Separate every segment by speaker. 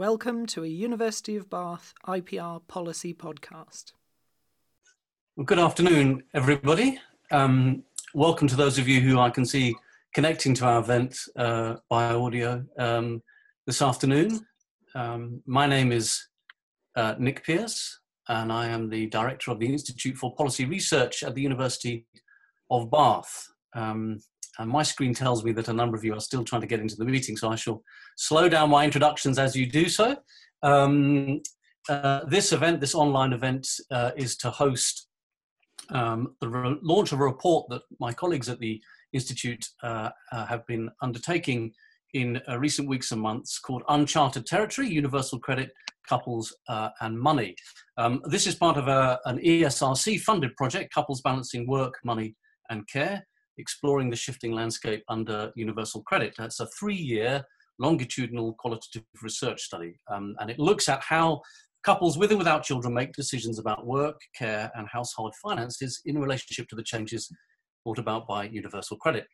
Speaker 1: Welcome to a University of Bath IPR policy podcast.
Speaker 2: Well, good afternoon, everybody. Um, welcome to those of you who I can see connecting to our event uh, by audio um, this afternoon. Um, my name is uh, Nick Pearce, and I am the director of the Institute for Policy Research at the University of Bath. Um, and my screen tells me that a number of you are still trying to get into the meeting, so I shall slow down my introductions as you do so. Um, uh, this event, this online event, uh, is to host um, the launch of a report that my colleagues at the Institute uh, uh have been undertaking in uh, recent weeks and months called Uncharted Territory Universal Credit, Couples uh, and Money. Um, this is part of a, an ESRC funded project, Couples Balancing Work, Money and Care exploring the shifting landscape under universal credit. That's a three year longitudinal qualitative research study, um, and it looks at how couples with and without children make decisions about work, care, and household finances in relationship to the changes brought about by universal credit.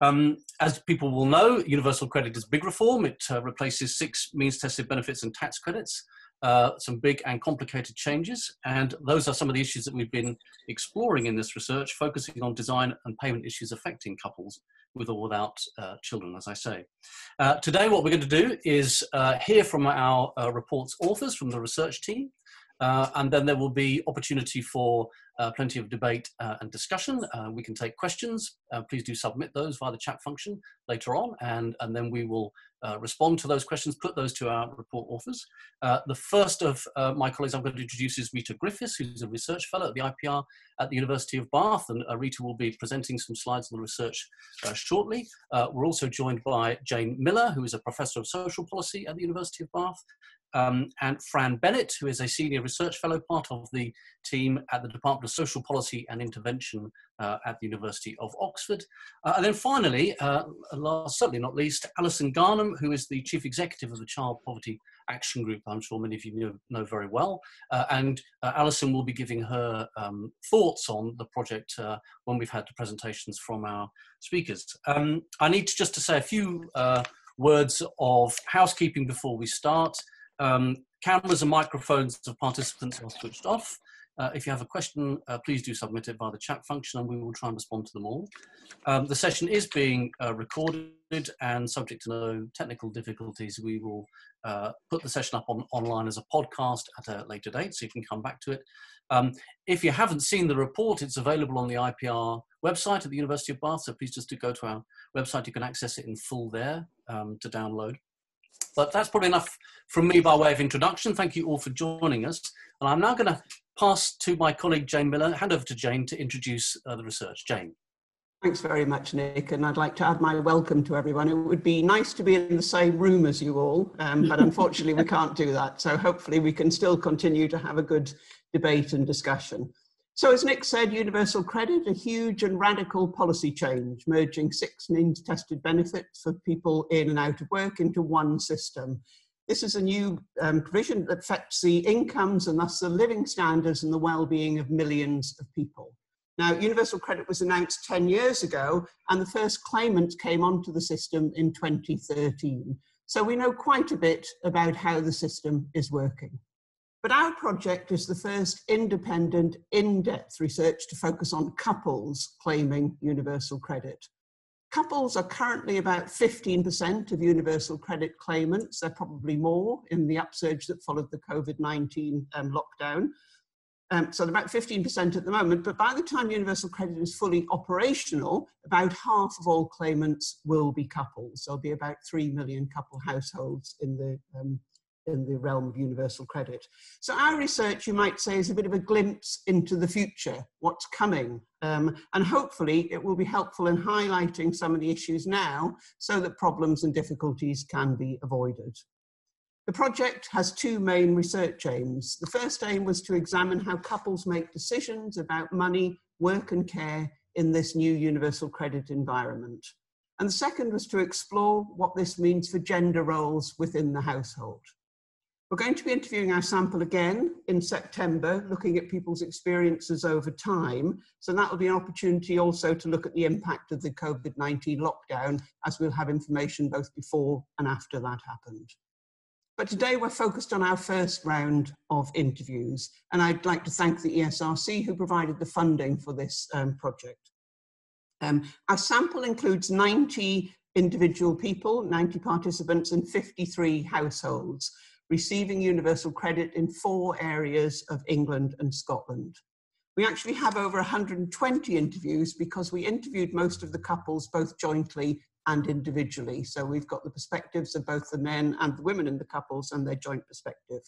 Speaker 2: Um, as people will know, universal credit is big reform. It uh, replaces six means tested benefits and tax credits uh, some big and complicated changes. And those are some of the issues that we've been exploring in this research, focusing on design and payment issues affecting couples with or without uh, children, as I say. Uh, today, what we're going to do is uh, hear from our uh, report's authors from the research team. And then there will be opportunity for plenty of debate and discussion. We can take questions. Please do submit those via the chat function later on, and, and then we will uh, respond to those questions, put those to our report authors. Uh, the first of uh, my colleagues I'm going to introduce is Rita Griffiths, who's a research fellow at the IPR at the University of Bath, and uh, Rita will be presenting some slides on the research shortly. we're also joined by Jane Millar, who is a professor of social policy at the University of Bath, um, and Fran Bennett, who is a senior research fellow, part of the team at the Department of Social Policy and Intervention uh, at the University of Oxford. Uh, and then finally, uh, last, certainly not least, Alison Garnham, who is the Chief Executive of the Child Poverty Action Group, I'm sure many of you know, know very well. Uh, and uh, Alison will be giving her um, thoughts on the project uh, when we've had the presentations from our speakers. Um, I need to just to say a few words of housekeeping before we start. Um, cameras and microphones of participants are switched off. Uh, if you have a question, uh, please do submit it via the chat function and we will try and respond to them all. Um, the session is being uh, recorded and subject to no technical difficulties, we will uh, put the session up on, online as a podcast at a later date so you can come back to it. Um, if you haven't seen the report, it's available on the IPR website at the University of Bath, so please just do go to our website, you can access it in full there um, to download. But that's probably enough from me by way of introduction. Thank you all for joining us. And I'm now going to pass to my colleague Jane Millar, hand over to Jane to introduce uh, the research. Jane.
Speaker 3: Thanks very much, Nick. And I'd like to add my welcome to everyone. It would be nice to be in the same room as you all, um, but unfortunately we can't do that. So hopefully we can still continue to have a good debate and discussion. So as Nick said, universal credit, a huge and radical policy change, merging six means tested benefits for people in and out of work into one system. This is a new um, provision that affects the incomes and thus the living standards and the well-being of millions of people. Now, universal credit was announced 10 years ago, and the first claimants came onto the system in 2013. So we know quite a bit about how the system is working. But our project is the first independent, in-depth research to focus on couples claiming universal credit. Couples are currently about 15% of universal credit claimants. They're probably more in the upsurge that followed the COVID-19 um, lockdown. Um, so they're about 15% at the moment, but by the time universal credit is fully operational, about half of all claimants will be couples. There'll be about 3 million couple households in the um, in the realm of universal credit. So our research, you might say, is a bit of a glimpse into the future, what's coming. Um, and hopefully it will be helpful in highlighting some of the issues now so that problems and difficulties can be avoided. The project has two main research aims. The first aim was to examine how couples make decisions about money, work and care in this new universal credit environment. And the second was to explore what this means for gender roles within the household. We're going to be interviewing our sample again in September, looking at people's experiences over time. So that will be an opportunity also to look at the impact of the COVID-19 lockdown, as we'll have information both before and after that happened. But today we're focused on our first round of interviews, and I'd like to thank the ESRC who provided the funding for this um, project. Um, our sample includes 90 individual people, 90 participants, and 53 households, receiving universal credit in four areas of England and Scotland. We actually have over 120 interviews because we interviewed most of the couples both jointly and individually. So we've got the perspectives of both the men and the women in the couples and their joint perspective.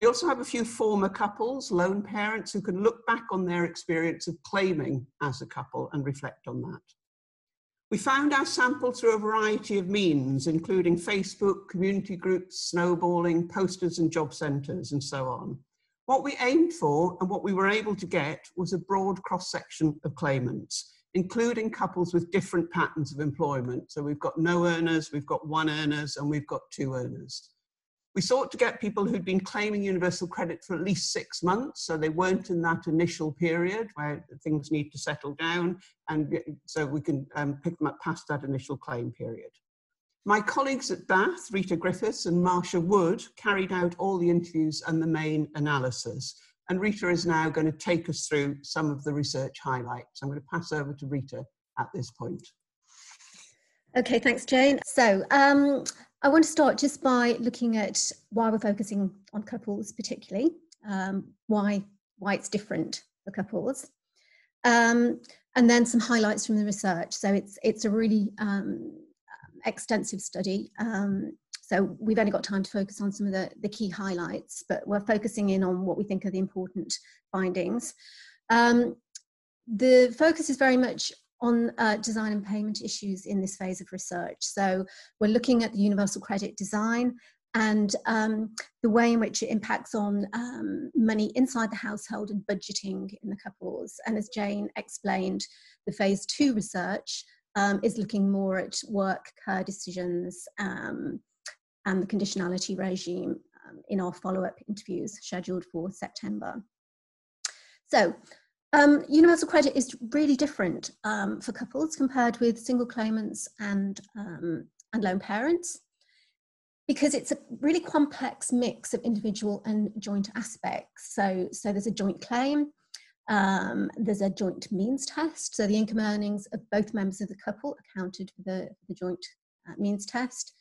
Speaker 3: We also have a few former couples, lone parents, who can look back on their experience of claiming as a couple and reflect on that. We found our sample through a variety of means, including Facebook, community groups, snowballing, posters and job centres, and so on. What we aimed for and what we were able to get was a broad cross-section of claimants, including couples with different patterns of employment. So we've got no earners, we've got one earners, and we've got two earners. We sought to get people who'd been claiming universal credit for at least six months, so they weren't in that initial period where things need to settle down, and so we can um, pick them up past that initial claim period. My colleagues at Bath, Rita Griffiths and Marsha Wood, carried out all the interviews and the main analysis. And Rita is now going to take us through some of the research highlights. I'm going to pass over to Rita at this point.
Speaker 4: Okay, thanks, Jane. So um, I want to start just by looking at why we're focusing on couples particularly, um, why, why it's different for couples. Um, and then some highlights from the research. So it's, it's a really um, extensive study. Um, so we've only got time to focus on some of the, the key highlights, but we're focusing in on what we think are the important findings. Um, the focus is very much on uh, design and payment issues in this phase of research. So we're looking at the universal credit design and um, the way in which it impacts on um, money inside the household and budgeting in the couples. And as Jane explained, the phase two research um, is looking more at work care decisions um, and the conditionality regime um, in our follow-up interviews scheduled for September. So um, universal credit is really different um, for couples compared with single claimants and, um, and lone parents because it's a really complex mix of individual and joint aspects. So, so there's a joint claim, um, there's a joint means test. So the income earnings of both members of the couple accounted for the, the joint uh, means test.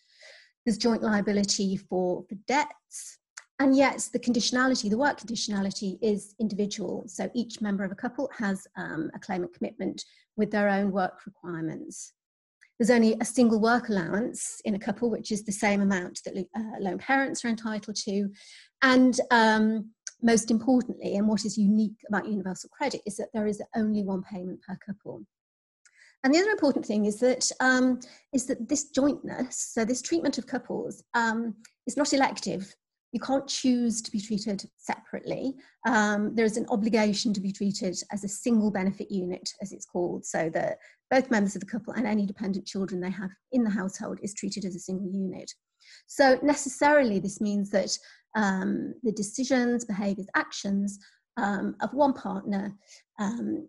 Speaker 4: There's joint liability for, for debts, and yet the conditionality, the work conditionality is individual. So each member of a couple has um, a claimant commitment with their own work requirements. There's only a single work allowance in a couple, which is the same amount that uh, lone parents are entitled to. And um, most importantly, and what is unique about universal credit, is that there is only one payment per couple. And the other important thing is that um, is that this jointness, so this treatment of couples, um, is not elective you can't choose to be treated separately. Um, there's an obligation to be treated as a single benefit unit, as it's called, so that both members of the couple and any dependent children they have in the household is treated as a single unit. So necessarily this means that um, the decisions, behaviours, actions um, of one partner um,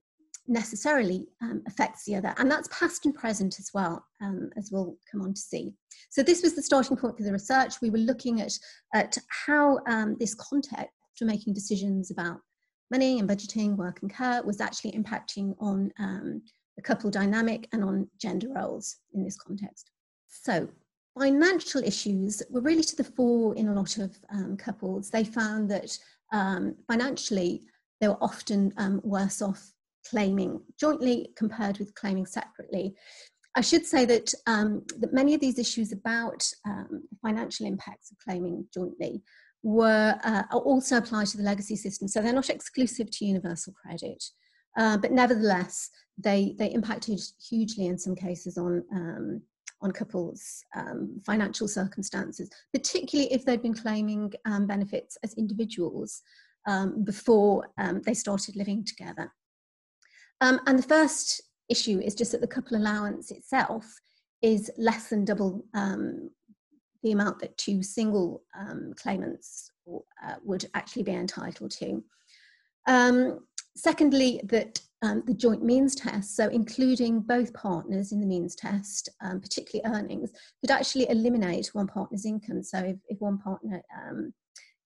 Speaker 4: necessarily um, affects the other. And that's past and present as well, um, as we'll come on to see. So this was the starting point for the research. We were looking at, at how um, this context for making decisions about money and budgeting, work and care was actually impacting on um, the couple dynamic and on gender roles in this context. So financial issues were really to the fore in a lot of um, couples. They found that um, financially, they were often worse off claiming jointly compared with claiming separately. I should say that, um, that many of these issues about um, financial impacts of claiming jointly were uh, also applied to the legacy system, so they're not exclusive to universal credit. Uh, but nevertheless, they, they impacted hugely in some cases on, um, on couples' um, financial circumstances, particularly if they'd been claiming um, benefits as individuals um, before they started living together. Um, and the first issue is just that the couple allowance itself is less than double um, the amount that two single um, claimants uh, would actually be entitled to. Um, secondly, that um, the joint means test, so including both partners in the means test, um, particularly earnings, could actually eliminate one partner's income. So if, if one partner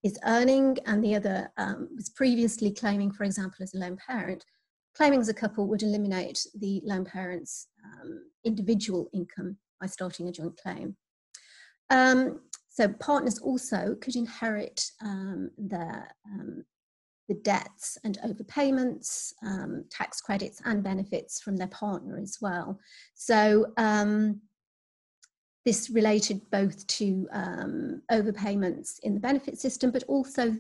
Speaker 4: is earning and the other was previously claiming, for example, as a lone parent, claiming as a couple would eliminate the lone parent's um, individual income by starting a joint claim. Um, so partners also could inherit um, their um, the debts and overpayments, um, tax credits and benefits from their partner as well. So um, this related both to overpayments in the benefit system, but also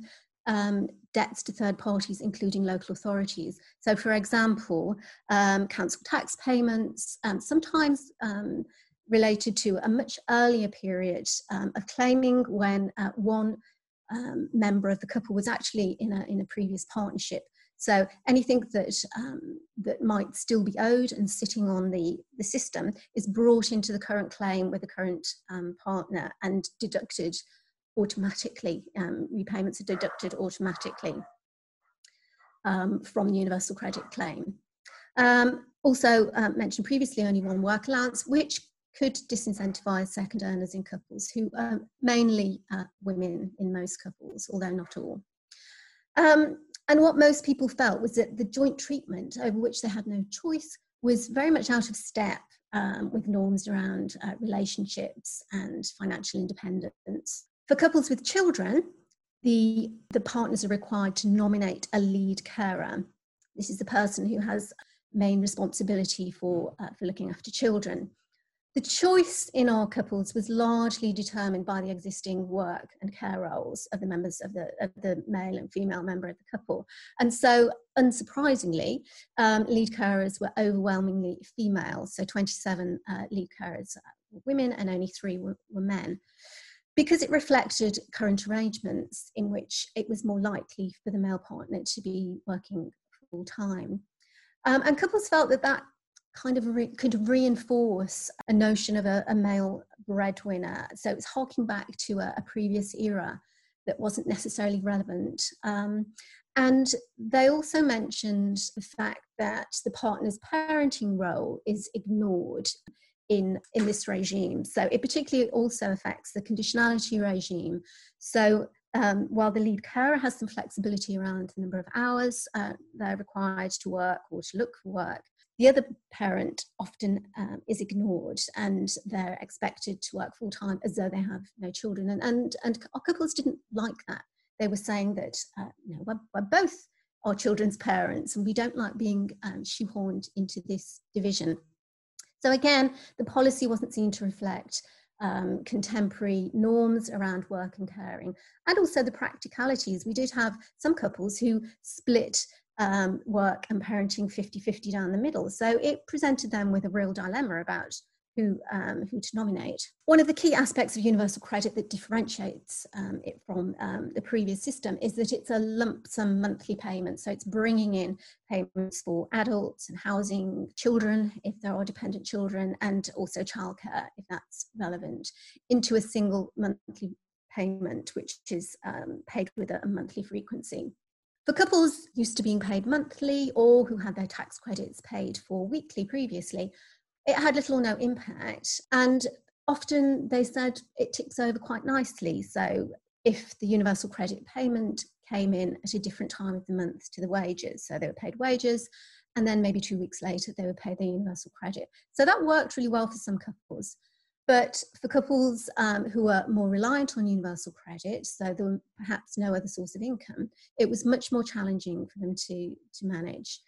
Speaker 4: um, debts to third parties, including local authorities. So, for example, um, council tax payments, um, sometimes um, related to a much earlier period um, of claiming when uh, one um, member of the couple was actually in a, in a previous partnership. So anything that um, that might still be owed and sitting on the, the system is brought into the current claim with the current partner and deducted automatically. Um, repayments are deducted automatically um, from the universal credit claim. Um, also uh, mentioned previously, only one work allowance, which could disincentivize second earners in couples who are mainly uh, women in most couples, although not all. Um, and what most people felt was that the joint treatment over which they had no choice was very much out of step um, with norms around uh, relationships and financial independence. For couples with children, the, the partners are required to nominate a lead carer. This is the person who has main responsibility for, uh, for looking after children. The choice in our couples was largely determined by the existing work and care roles of the members of the, of the male and female member of the couple. And so, unsurprisingly, um, lead carers were overwhelmingly female. So, 27 uh, lead carers were women and only three were, were men because it reflected current arrangements in which it was more likely for the male partner to be working full time. Um, and couples felt that that kind of re- could reinforce a notion of a, a, male breadwinner. So it's harking back to a, a previous era that wasn't necessarily relevant. Um, and they also mentioned the fact that the partner's parenting role is ignored in, in this regime. So it particularly also affects the conditionality regime. So um, while the lead carer has some flexibility around the number of hours uh, they're required to work or to look for work, the other parent often um, is ignored and they're expected to work full time as though they have no children. And, and, and our couples didn't like that. They were saying that, uh, you know, we're, we're, both our children's parents and we don't like being um, shoehorned into this division. So again, the policy wasn't seen to reflect um, contemporary norms around work and caring, and also the practicalities. We did have some couples who split um, work and parenting 50 50 down the middle. So it presented them with a real dilemma about who, um, who to nominate. One of the key aspects of universal credit that differentiates um, it from um, the previous system is that it's a lump sum monthly payment. So it's bringing in payments for adults and housing, children, if there are dependent children, and also childcare, if that's relevant, into a single monthly payment, which is um, paid with a monthly frequency. For couples used to being paid monthly or who had their tax credits paid for weekly previously, it had little or no impact. And often they said it ticks over quite nicely. So if the universal credit payment came in at a different time of the month to the wages, so they were paid wages, and then maybe two weeks later they would pay the universal credit. So that worked really well for some couples. But for couples um, who are more reliant on universal credit, so there were perhaps no other source of income, it was much more challenging for them to, to manage.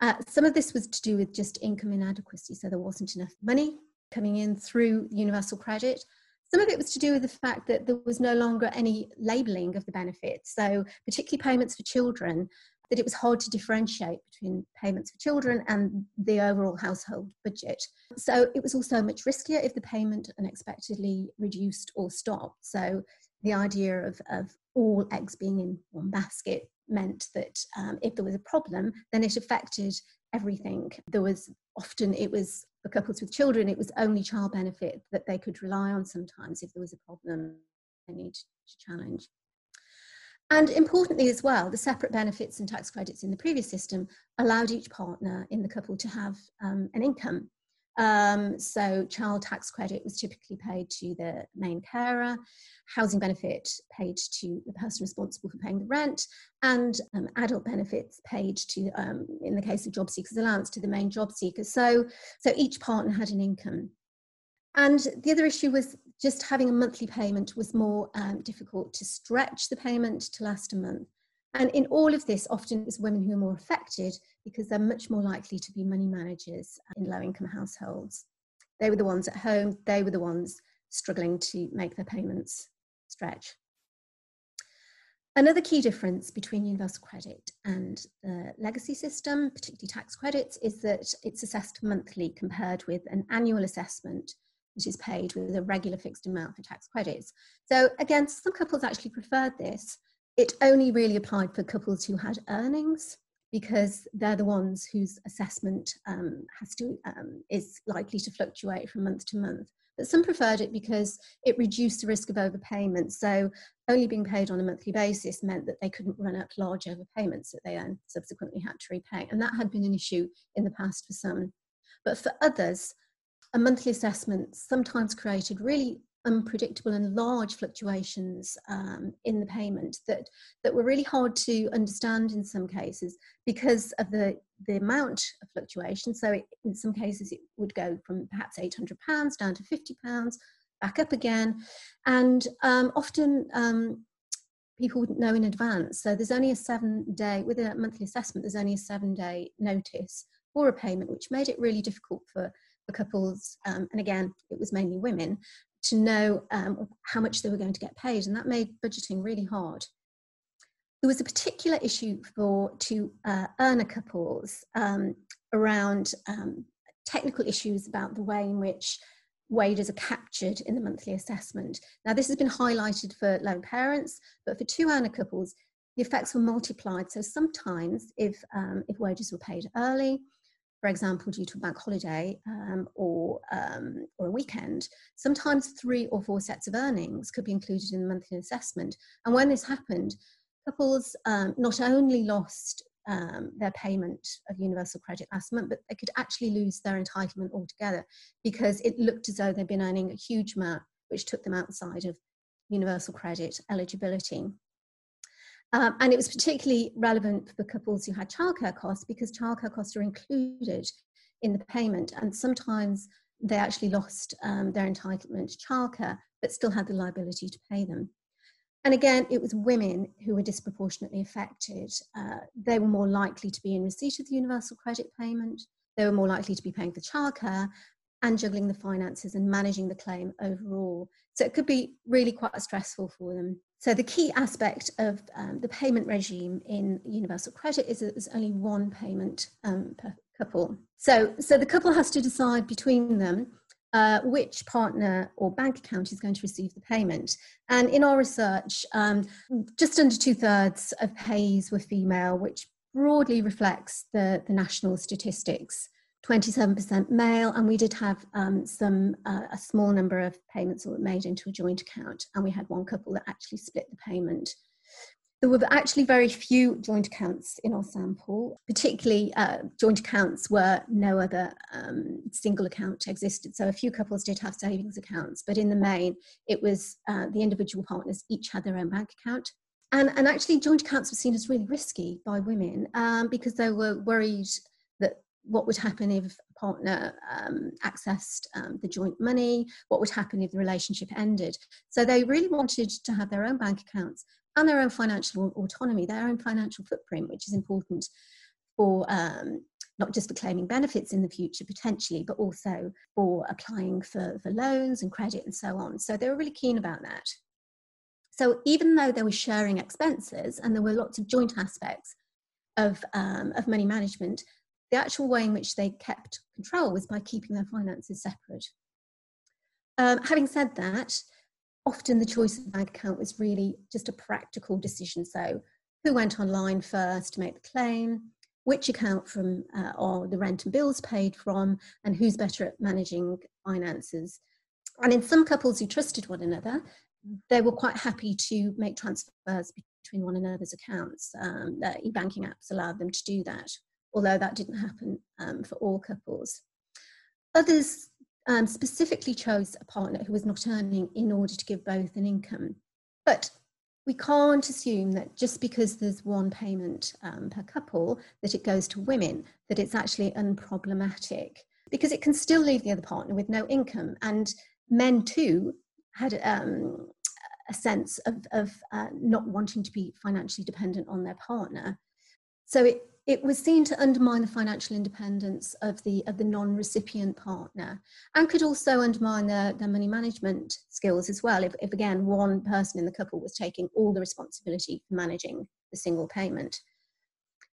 Speaker 4: Uh, some of this was to do with just income inadequacy, so there wasn't enough money coming in through universal credit. Some of it was to do with the fact that there was no longer any labelling of the benefits, so particularly payments for children that it was hard to differentiate between payments for children and the overall household budget. So it was also much riskier if the payment unexpectedly reduced or stopped. So the idea of, of all eggs being in one basket meant that um, if there was a problem, then it affected everything. There was often, it was for couples with children, it was only child benefit that they could rely on sometimes if there was a problem they need to challenge. And importantly, as well, the separate benefits and tax credits in the previous system allowed each partner in the couple to have um, an income. Um, so, child tax credit was typically paid to the main carer, housing benefit paid to the person responsible for paying the rent, and um, adult benefits paid to, um, in the case of job seekers allowance, to the main job seeker. So, so each partner had an income. And the other issue was just having a monthly payment was more um, difficult to stretch the payment to last a month. And in all of this, often it's women who are more affected because they're much more likely to be money managers in low income households. They were the ones at home, they were the ones struggling to make their payments stretch. Another key difference between universal credit and the legacy system, particularly tax credits, is that it's assessed monthly compared with an annual assessment which is paid with a regular fixed amount for tax credits. So again, some couples actually preferred this. It only really applied for couples who had earnings because they're the ones whose assessment um, has to um, is likely to fluctuate from month to month. But some preferred it because it reduced the risk of overpayment. So only being paid on a monthly basis meant that they couldn't run up large overpayments that they then subsequently had to repay. And that had been an issue in the past for some. But for others, a monthly assessment sometimes created really unpredictable and large fluctuations um, in the payment that, that were really hard to understand in some cases because of the, the amount of fluctuation. So it, in some cases it would go from perhaps £800 down to £50, back up again. And um, often um, people wouldn't know in advance. So there's only a seven day, with a monthly assessment, there's only a seven day notice for a payment, which made it really difficult for for couples, um, and again, it was mainly women, to know um, how much they were going to get paid, and that made budgeting really hard. There was a particular issue for two uh, earner couples um, around um, technical issues about the way in which wages are captured in the monthly assessment. Now, this has been highlighted for lone parents, but for two earner couples, the effects were multiplied. So sometimes, if um, if wages were paid early, for example, due to a bank holiday um, or, um, or a weekend, sometimes three or four sets of earnings could be included in the monthly assessment. And when this happened, couples um, not only lost um, their payment of universal credit last month, but they could actually lose their entitlement altogether because it looked as though they'd been earning a huge amount, which took them outside of universal credit eligibility. Um, and it was particularly relevant for couples who had childcare costs because childcare costs are included in the payment. And sometimes they actually lost um, their entitlement to childcare, but still had the liability to pay them. And again, it was women who were disproportionately affected. Uh, they were more likely to be in receipt of the universal credit payment. They were more likely to be paying for childcare and juggling the finances and managing the claim overall. So it could be really quite stressful for them. So the key aspect of um, the payment regime in universal credit is that there's only one payment um, per couple. So, so the couple has to decide between them uh, which partner or bank account is going to receive the payment. And in our research, um, just under two thirds of pays were female, which broadly reflects the, the national statistics. 27% male, and we did have um, some uh, a small number of payments that were made into a joint account, and we had one couple that actually split the payment. There were actually very few joint accounts in our sample, particularly uh, joint accounts where no other um, single account existed. So a few couples did have savings accounts, but in the main, it was uh, the individual partners each had their own bank account. And, and actually, joint accounts were seen as really risky by women um, because they were worried that what would happen if a partner um, accessed um, the joint money, what would happen if the relationship ended. So they really wanted to have their own bank accounts and their own financial autonomy, their own financial footprint, which is important for um, not just for claiming benefits in the future potentially, but also for applying for, for loans and credit and so on. So they were really keen about that. So even though they were sharing expenses and there were lots of joint aspects of, um, of money management, the actual way in which they kept control was by keeping their finances separate. Um, having said that, often the choice of bank account was really just a practical decision. So, who went online first to make the claim, which account from uh, or the rent and bills paid from, and who's better at managing finances. And in some couples who trusted one another, they were quite happy to make transfers between one another's accounts. Um, e-banking apps allowed them to do that, although that didn't happen um, for all couples. Others um, specifically chose a partner who was not earning in order to give both an income. But we can't assume that just because there's one payment um, per couple that it goes to women, that it's actually unproblematic because it can still leave the other partner with no income. And men too had um, a sense of, of uh, not wanting to be financially dependent on their partner. So it, it was seen to undermine the financial independence of the of the non-recipient partner and could also undermine their, their money management skills as well if, if again one person in the couple was taking all the responsibility for managing the single payment.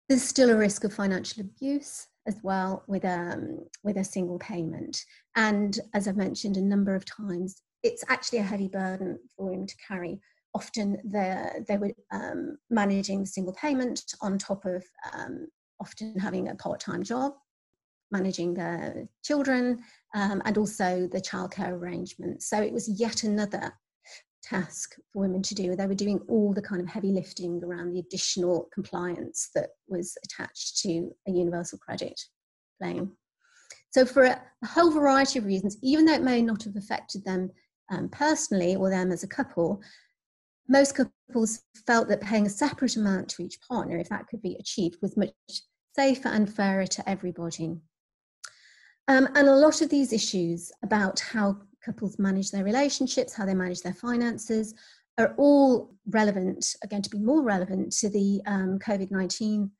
Speaker 4: There's still a risk of financial abuse as well with um with a single payment. And as i've mentioned a number of times it's actually a heavy burden for him to carry often they were um, managing the single payment on top of um, often having a part-time job, managing their children, um, and also the childcare arrangements. So it was yet another task for women to do. They were doing all the kind of heavy lifting around the additional compliance that was attached to a universal credit claim. So for a, a whole variety of reasons, even though it may not have affected them um, personally or them as a couple, most couples felt that paying a separate amount to each partner, if that could be achieved, was much safer and fairer to everybody. Um, and a lot of these issues about how couples manage their relationships, how they manage their finances, are all relevant, are going to be more relevant to the um, COVID 19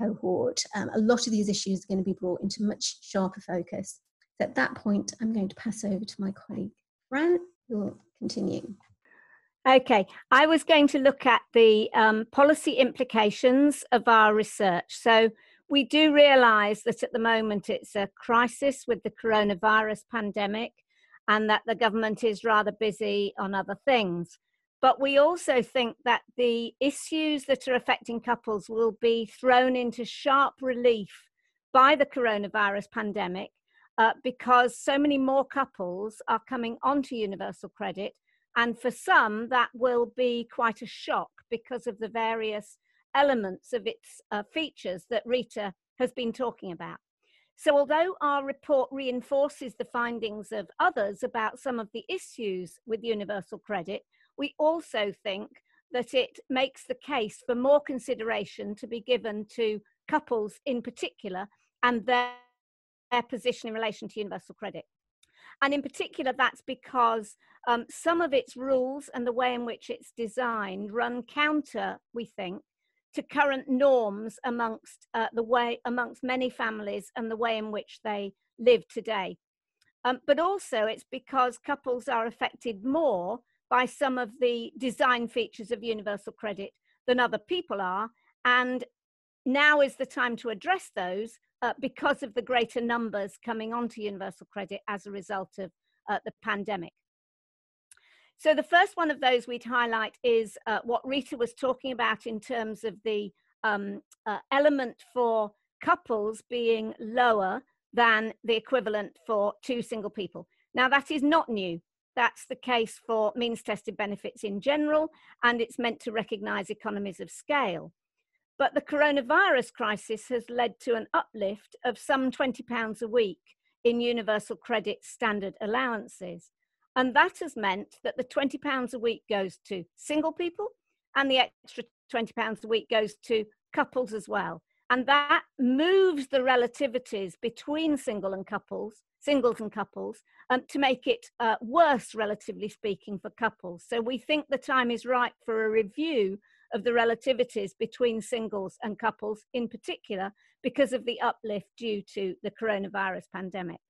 Speaker 4: cohort. Um, a lot of these issues are going to be brought into much sharper focus. So at that point, I'm going to pass over to my colleague, Fran, who will continue.
Speaker 5: Okay, I was going to look at the um, policy implications of our research. So, we do realise that at the moment it's a crisis with the coronavirus pandemic and that the government is rather busy on other things. But we also think that the issues that are affecting couples will be thrown into sharp relief by the coronavirus pandemic uh, because so many more couples are coming onto universal credit and for some, that will be quite a shock because of the various elements of its uh, features that Rita has been talking about. So, although our report reinforces the findings of others about some of the issues with universal credit, we also think that it makes the case for more consideration to be given to couples in particular and their, their position in relation to universal credit. And in particular, that's because um, some of its rules and the way in which it's designed run counter, we think, to current norms amongst uh, the way amongst many families and the way in which they live today. Um, but also, it's because couples are affected more by some of the design features of universal credit than other people are. And now is the time to address those uh, because of the greater numbers coming onto universal credit as a result of uh, the pandemic. So the first one of those we'd highlight is uh, what Rita was talking about in terms of the um, uh, element for couples being lower than the equivalent for two single people. Now that is not new. That's the case for means tested benefits in general, and it's meant to recognize economies of scale. But the coronavirus crisis has led to an uplift of some £20 a week in universal credit standard allowances. And that has meant that the £20 a week goes to single people and the extra £20 a week goes to couples as well. And that moves the relativities between single and couples, singles and couples, um, to make it uh, worse, relatively speaking, for couples. So we think the time is right for a review of the relativities between singles and couples in particular because of the uplift due to the coronavirus pandemic.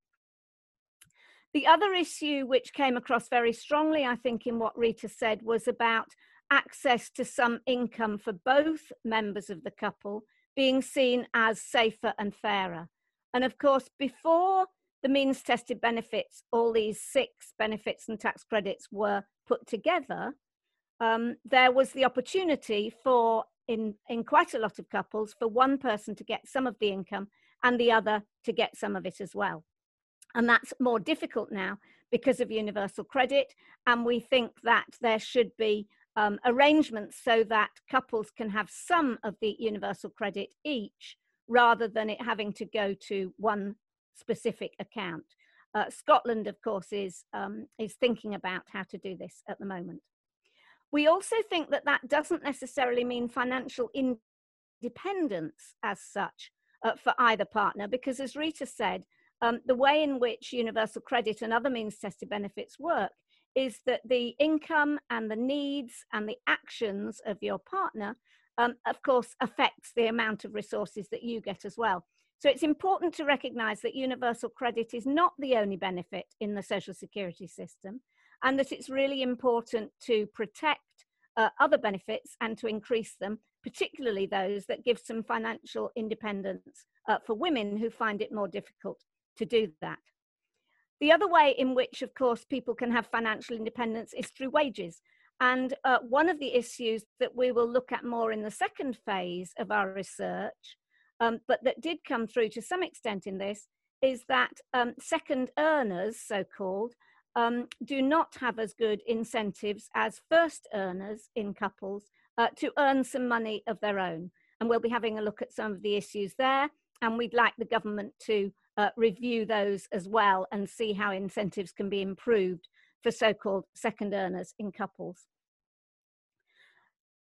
Speaker 5: The other issue which came across very strongly, I think, in what Rita said was about access to some income for both members of the couple being seen as safer and fairer. And of course, before the means tested benefits, all these six benefits and tax credits were put together, um, there was the opportunity for, in, in quite a lot of couples, for one person to get some of the income and the other to get some of it as well. And that's more difficult now because of universal credit. And we think that there should be um, arrangements so that couples can have some of the universal credit each rather than it having to go to one specific account. Uh, Scotland, of course, is, um, is thinking about how to do this at the moment. We also think that that doesn't necessarily mean financial independence as such uh, for either partner, because as Rita said, um, the way in which universal credit and other means tested benefits work is that the income and the needs and the actions of your partner, um, of course, affects the amount of resources that you get as well. So it's important to recognize that universal credit is not the only benefit in the social security system and that it's really important to protect uh, other benefits and to increase them, particularly those that give some financial independence uh, for women who find it more difficult to do that. The other way in which, of course, people can have financial independence is through wages. And uh, one of the issues that we will look at more in the second phase of our research, um, but that did come through to some extent in this, is that um, second earners, so called, um, do not have as good incentives as first earners in couples uh, to earn some money of their own. And we'll be having a look at some of the issues there. And we'd like the government to uh, review those as well and see how incentives can be improved for so-called second earners in couples.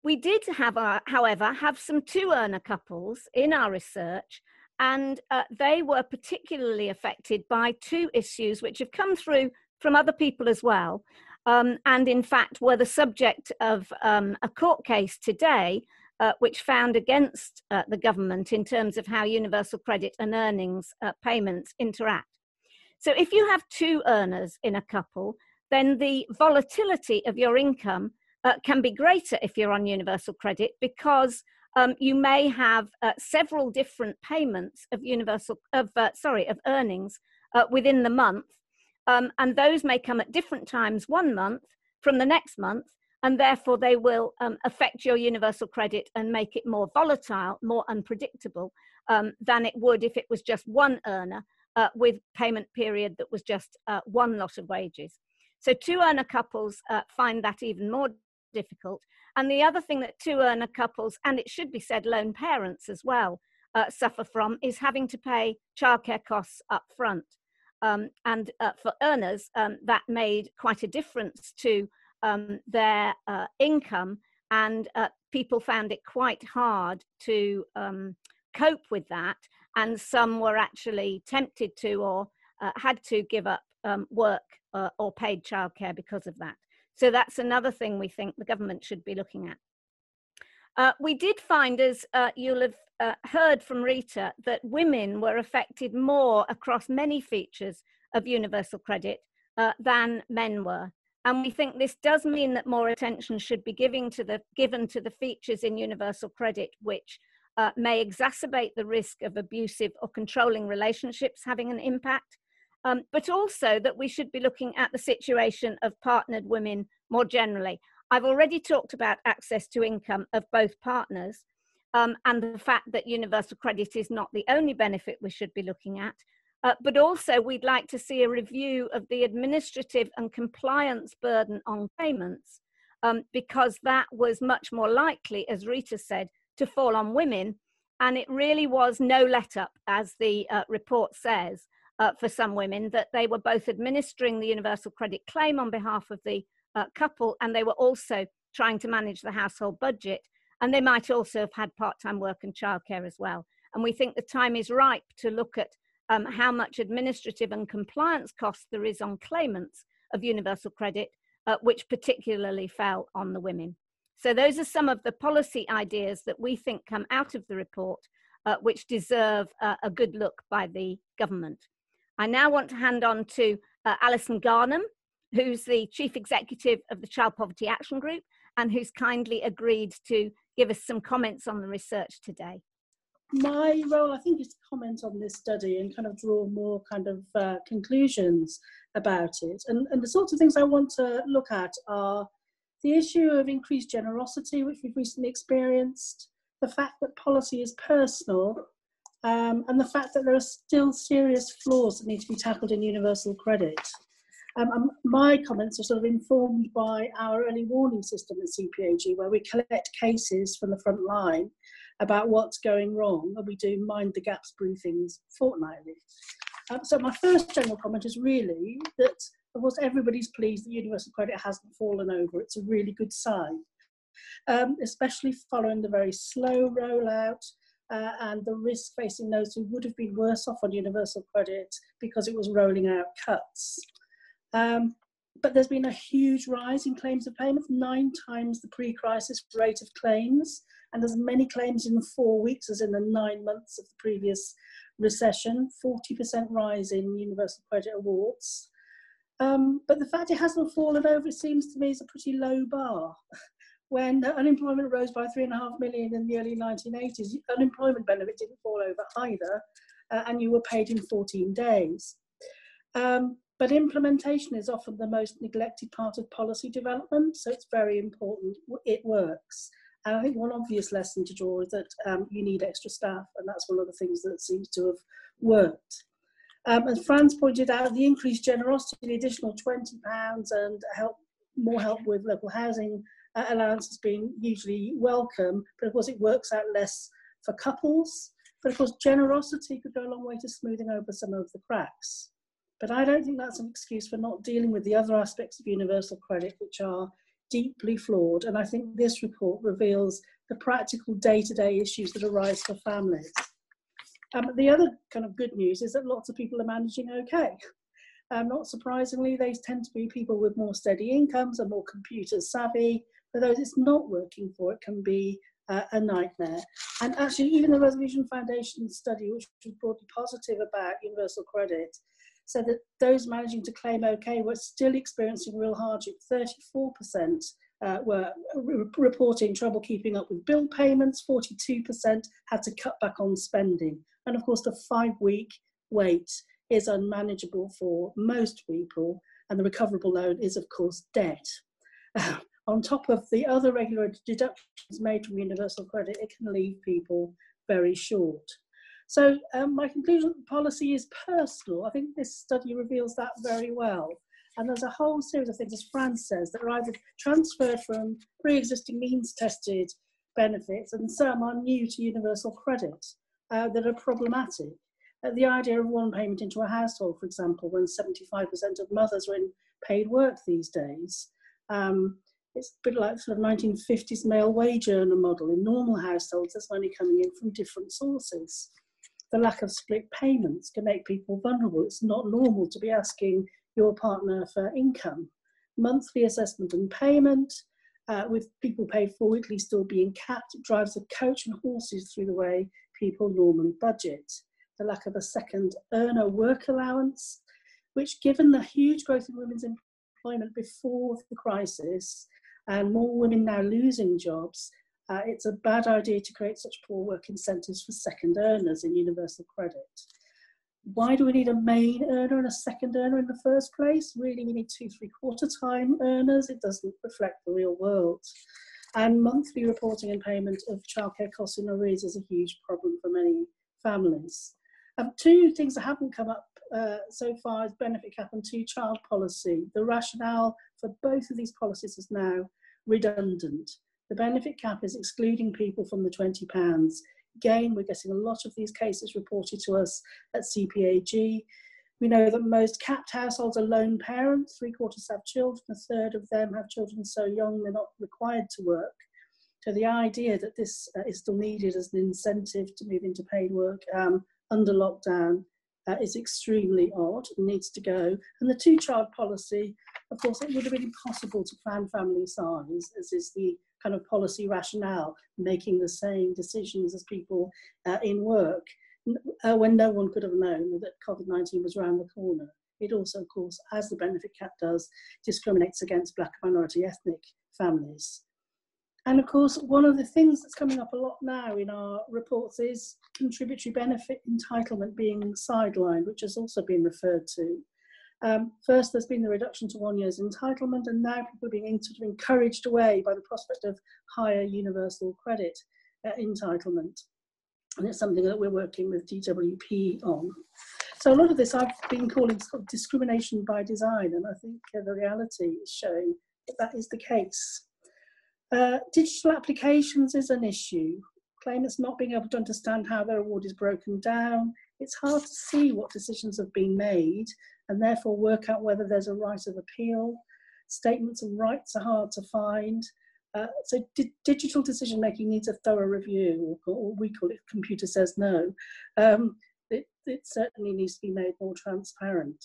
Speaker 5: We did have, our, however, have some two earner couples in our research and uh, they were particularly affected by two issues which have come through from other people as well um, and in fact were the subject of um, a court case today uh, which found against uh, the government in terms of how universal credit and earnings uh, payments interact. So, if you have two earners in a couple, then the volatility of your income uh, can be greater if you're on universal credit because um, you may have uh, several different payments of universal of uh, sorry of earnings within the month, um, and those may come at different times one month from the next month and therefore they will um, affect your universal credit and make it more volatile, more unpredictable um, than it would if it was just one earner uh, with payment period that was just uh, one lot of wages. So two earner couples uh, find that even more difficult. And the other thing that two earner couples, and it should be said lone parents as well, uh, suffer from is having to pay childcare costs up front. Um, and uh, for earners, um, that made quite a difference to um, their uh, income, and uh, people found it quite hard to um, cope with that. And some were actually tempted to or uh, had to give up um, work uh, or paid childcare because of that. So that's another thing we think the government should be looking at. Uh, we did find, as uh, you'll have uh, heard from Rita, that women were affected more across many features of universal credit uh, than men were. And we think this does mean that more attention should be given to the, given to the features in universal credit which uh, may exacerbate the risk of abusive or controlling relationships having an impact, um, but also that we should be looking at the situation of partnered women more generally. I've already talked about access to income of both partners um, and the fact that universal credit is not the only benefit we should be looking at. Uh, but also, we'd like to see a review of the administrative and compliance burden on payments, um, because that was much more likely, as Rita said, to fall on women. And it really was no let up, as the uh, report says, uh, for some women, that they were both administering the universal credit claim on behalf of the uh, couple and they were also trying to manage the household budget. And they might also have had part time work and childcare as well. And we think the time is ripe to look at um, how much administrative and compliance costs there is on claimants of universal credit, uh, which particularly fell on the women. So those are some of the policy ideas that we think come out of the report, uh, which deserve uh, a good look by the government. I now want to hand on to uh, Alison Garnham, who's the Chief Executive of the Child Poverty Action Group and who's kindly agreed to give us some comments on the research today
Speaker 6: my role, I think, is to comment on this study and kind of draw more kind of uh, conclusions about it. And, and the sorts of things I want to look at are the issue of increased generosity, which we've recently experienced, the fact that policy is personal, um, and the fact that there are still serious flaws that need to be tackled in universal credit. Um, my comments are sort of informed by our early warning system at CPAG, where we collect cases from the front line about what's going wrong, and we do mind the gaps briefings fortnightly. Um, so my first general comment is really that, of course, everybody's pleased that universal credit hasn't fallen over. It's a really good sign, um, especially following the very slow rollout uh, and the risk facing those who would have been worse off on universal credit because it was rolling out cuts. Um, but there's been a huge rise in claims of payment, nine times the pre-crisis rate of claims, and as many claims in four weeks as in the nine months of the previous recession, 40% rise in universal credit awards. Um, but the fact it hasn't fallen over, it seems to me, is a pretty low bar. when unemployment rose by three and a half million in the early 1980s, unemployment benefit didn't fall over either, uh, and you were paid in 14 days. Um, but implementation is often the most neglected part of policy development, so it's very important it works. And I think one obvious lesson to draw is that um, you need extra staff, and that's one of the things that seems to have worked. Um, as Franz pointed out, the increased generosity, the additional £20 and help, more help with local housing uh, allowance has been hugely welcome, but of course it works out less for couples. But of course, generosity could go a long way to smoothing over some of the cracks. But I don't think that's an excuse for not dealing with the other aspects of universal credit, which are deeply flawed. And I think this report reveals the practical day to day issues that arise for families. Um, the other kind of good news is that lots of people are managing okay. Um, not surprisingly, they tend to be people with more steady incomes and more computer savvy. For those it's not working for, it can be uh, a nightmare. And actually, even the Resolution Foundation study, which was broadly positive about universal credit, so that those managing to claim okay were still experiencing real hardship. 34% uh, were re reporting trouble keeping up with bill payments, 42% had to cut back on spending. And of course, the five week wait is unmanageable for most people, and the recoverable loan is, of course, debt. On top of the other regular deductions made from universal credit, it can leave people very short. So um, my conclusion policy is personal. I think this study reveals that very well. And there's a whole series of things, as Franz says, that are either transferred from pre-existing means-tested benefits and some are new to universal credit uh, that are problematic. Uh, the idea of one payment into a household, for example, when 75% of mothers are in paid work these days, um, it's a bit like sort of 1950s male wage earner model. In normal households, there's money coming in from different sources the lack of split payments can make people vulnerable. It's not normal to be asking your partner for income. Monthly assessment and payment, uh, with people paid for weekly still being capped, drives a coach and horses through the way people normally budget. The lack of a second earner work allowance, which, given the huge growth in women's employment before the crisis and more women now losing jobs, uh, it's a bad idea to create such poor work incentives for second earners in universal credit. Why do we need a main earner and a second earner in the first place? Really, we need two three quarter time earners. It doesn't reflect the real world. And monthly reporting and payment of childcare costs in arrears is a huge problem for many families. Um, two things that haven't come up uh, so far is benefit cap and two child policy. The rationale for both of these policies is now redundant. The benefit cap is excluding people from the £20. Again, we're getting a lot of these cases reported to us at CPAG. We know that most capped households are lone parents, three quarters have children, a third of them have children so young they're not required to work. So the idea that this uh, is still needed as an incentive to move into paid work um, under lockdown uh, is extremely odd and needs to go. And the two child policy, of course, it would have been impossible to plan family size, as is the kind of policy rationale, making the same decisions as people uh, in work, uh, when no one could have known that COVID 19 was around the corner. It also, of course, as the benefit cap does, discriminates against black minority ethnic families. And of course, one of the things that's coming up a lot now in our reports is contributory benefit entitlement being sidelined, which has also been referred to. Um, first, there's been the reduction to one year's entitlement, and now people are being sort of encouraged away by the prospect of higher universal credit uh, entitlement. And it's something that we're working with DWP on. So a lot of this I've been calling sort of discrimination by design, and I think uh, the reality is showing that that is the case. Uh, digital applications is an issue. Claimants not being able to understand how their award is broken down. It's hard to see what decisions have been made and therefore work out whether there's a right of appeal. Statements of rights are hard to find. Uh, so di digital decision making needs a thorough review, or, or, we call it computer says no. Um, it, it certainly needs to be made more transparent.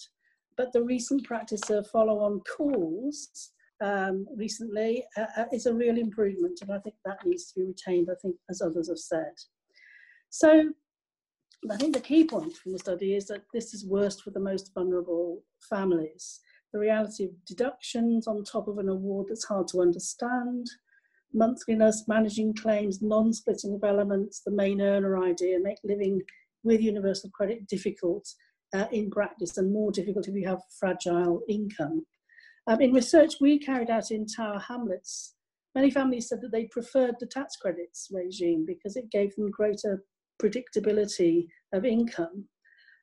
Speaker 6: But the recent practice of follow-on calls um, recently uh, uh, is a real improvement, and I think that needs to be retained, I think, as others have said. So I think the key point from the study is that this is worst for the most vulnerable families. The reality of deductions on top of an award that's hard to understand, monthliness, managing claims, non-splitting of elements, the main earner idea make living with universal credit difficult uh, in practice and more difficult if you have fragile income. Um, in research we carried out in Tower Hamlets, many families said that they preferred the tax credits regime because it gave them greater predictability of income.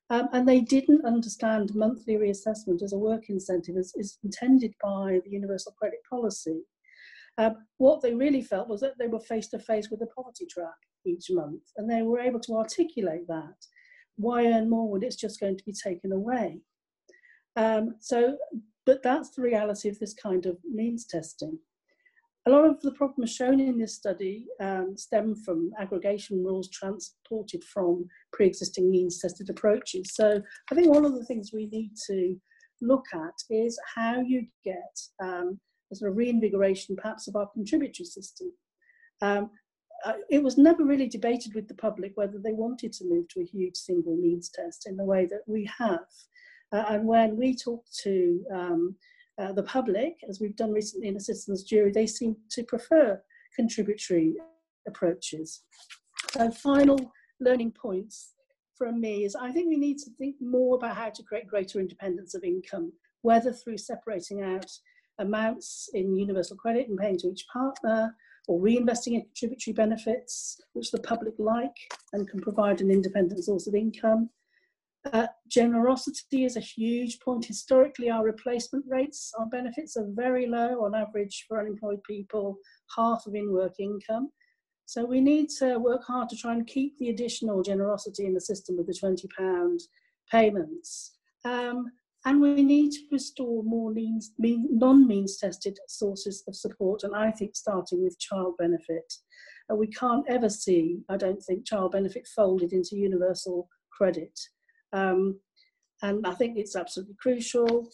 Speaker 6: Um, and they didn't understand monthly reassessment as a work incentive as is intended by the universal credit policy. Um, what they really felt was that they were face to face with a poverty trap each month, and they were able to articulate that. Why earn more when it's just going to be taken away? Um, so, but that's the reality of this kind of means testing. A lot of the problems shown in this study um, stem from aggregation rules transported from pre-existing means tested approaches. So I think one of the things we need to look at is how you get um, a sort of reinvigoration perhaps of our contributory system. Um, uh, it was never really debated with the public whether they wanted to move to a huge single means test in the way that we have. Uh, and when we talk to um, uh, the public, as we've done recently in a citizens jury, they seem to prefer contributory approaches. So final learning points from me is I think we need to think more about how to create greater independence of income, whether through separating out amounts in universal credit and paying to each partner, or reinvesting in contributory benefits, which the public like and can provide an independent source of income, uh, generosity is a huge point. Historically, our replacement rates our benefits are very low on average for unemployed people, half of in work income. So we need to work hard to try and keep the additional generosity in the system with the £20 payments. Um, and we need to restore more means, mean, non-means tested sources of support, and I think starting with child benefit. Uh, we can't ever see, I don't think, child benefit folded into universal credit. Um, and I think it's absolutely crucial.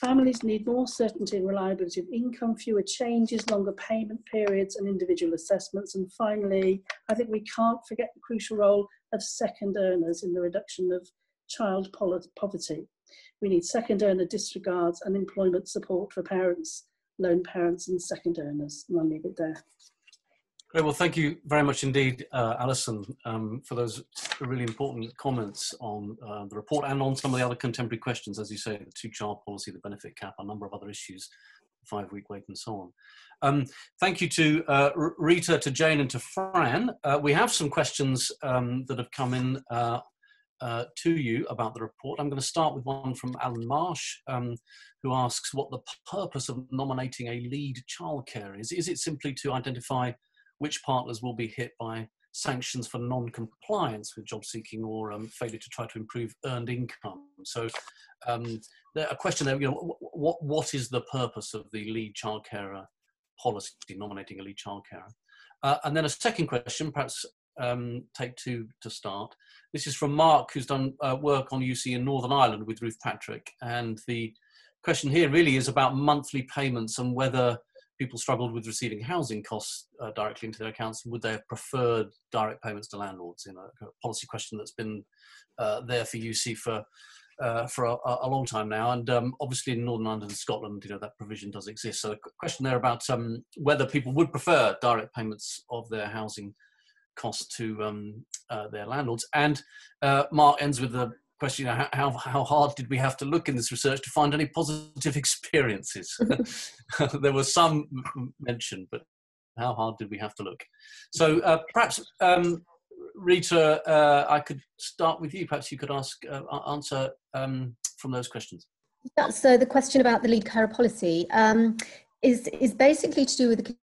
Speaker 6: Families need more certainty and reliability of income, fewer changes, longer payment periods and individual assessments. And finally, I think we can't forget the crucial role of second earners in the reduction of child poverty. We need second earner disregards and employment support for parents, lone parents and second earners. And I'll leave it there.
Speaker 2: Great. Well, thank you very much indeed, uh, Alison, um, for those really important comments on uh, the report and on some of the other contemporary questions, as you say, the two-child policy, the benefit cap, a number of other issues, five-week wait and so on. Um, thank you to uh, Rita, to Jane and to Fran. Uh, we have some questions um, that have come in uh, uh, to you about the report. I'm going to start with one from Alan Marsh, um, who asks what the purpose of nominating a lead childcare is. Is it simply to identify which partners will be hit by sanctions for non-compliance with job seeking or um, failure to try to improve earned income. So um, there, a question there, you know, what, what is the purpose of the lead childcare policy, nominating a lead childcare? Uh, and then a second question, perhaps um, take two to start. This is from Mark, who's done uh, work on UC in Northern Ireland with Ruth Patrick. And the question here really is about monthly payments and whether people struggled with receiving housing costs uh, directly into their accounts, would they have preferred direct payments to landlords? You know, a policy question that's been uh, there for UC for uh, for a, a, long time now, and um, obviously in Northern Ireland and Scotland, you know that provision does exist. So, the question there about um, whether people would prefer direct payments of their housing costs to um, uh, their landlords. And uh, Mark ends with the question, how, how hard did we have to look in this research to find any positive experiences? there was some mention, but how hard did we have to look? So uh, perhaps, um, Rita, uh, I could start with you. Perhaps you could ask uh, answer um, from those questions.
Speaker 4: Yeah, so the question about the lead carer policy um, is is basically to do with the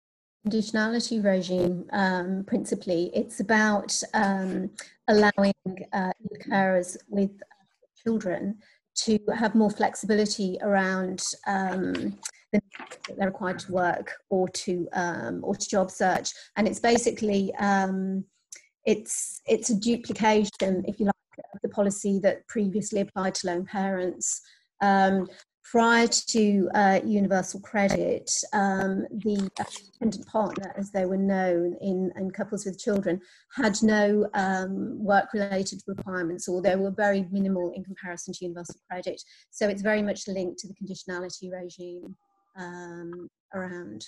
Speaker 4: conditionality regime. Um, principally, it's about um, allowing uh, carers with children to have more flexibility around um, the they're required to work or to um, or to job search, and it's basically um, it's it's a duplication, if you like, of the policy that previously applied to lone parents. Um, prior to uh, universal credit, um, the dependent partner, as they were known in, in couples with children, had no um, work-related requirements, or they were very minimal in comparison to universal credit. So it's very much linked to the conditionality regime um, around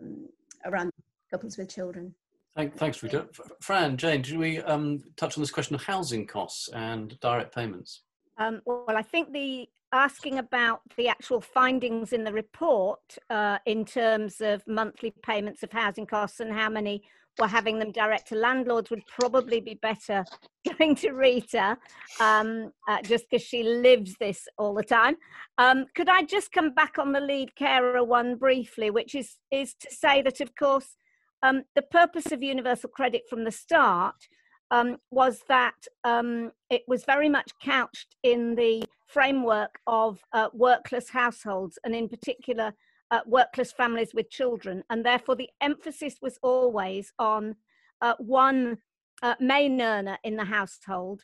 Speaker 4: um, around couples with children.
Speaker 2: Thank, thanks, Rita. Fran, Jane, did we um, touch on this question of housing costs and direct payments?
Speaker 5: Um, well, I think the asking about the actual findings in the report uh, in terms of monthly payments of housing costs and how many were having them direct to landlords would probably be better going to Rita, um, uh, just because she lives this all the time. Um, could I just come back on the lead carer one briefly, which is is to say that of course um, the purpose of universal credit from the start um, was that um, it was very much couched in the framework of uh, workless households and in particular uh, workless families with children. And therefore the emphasis was always on uh, one uh, main earner in the household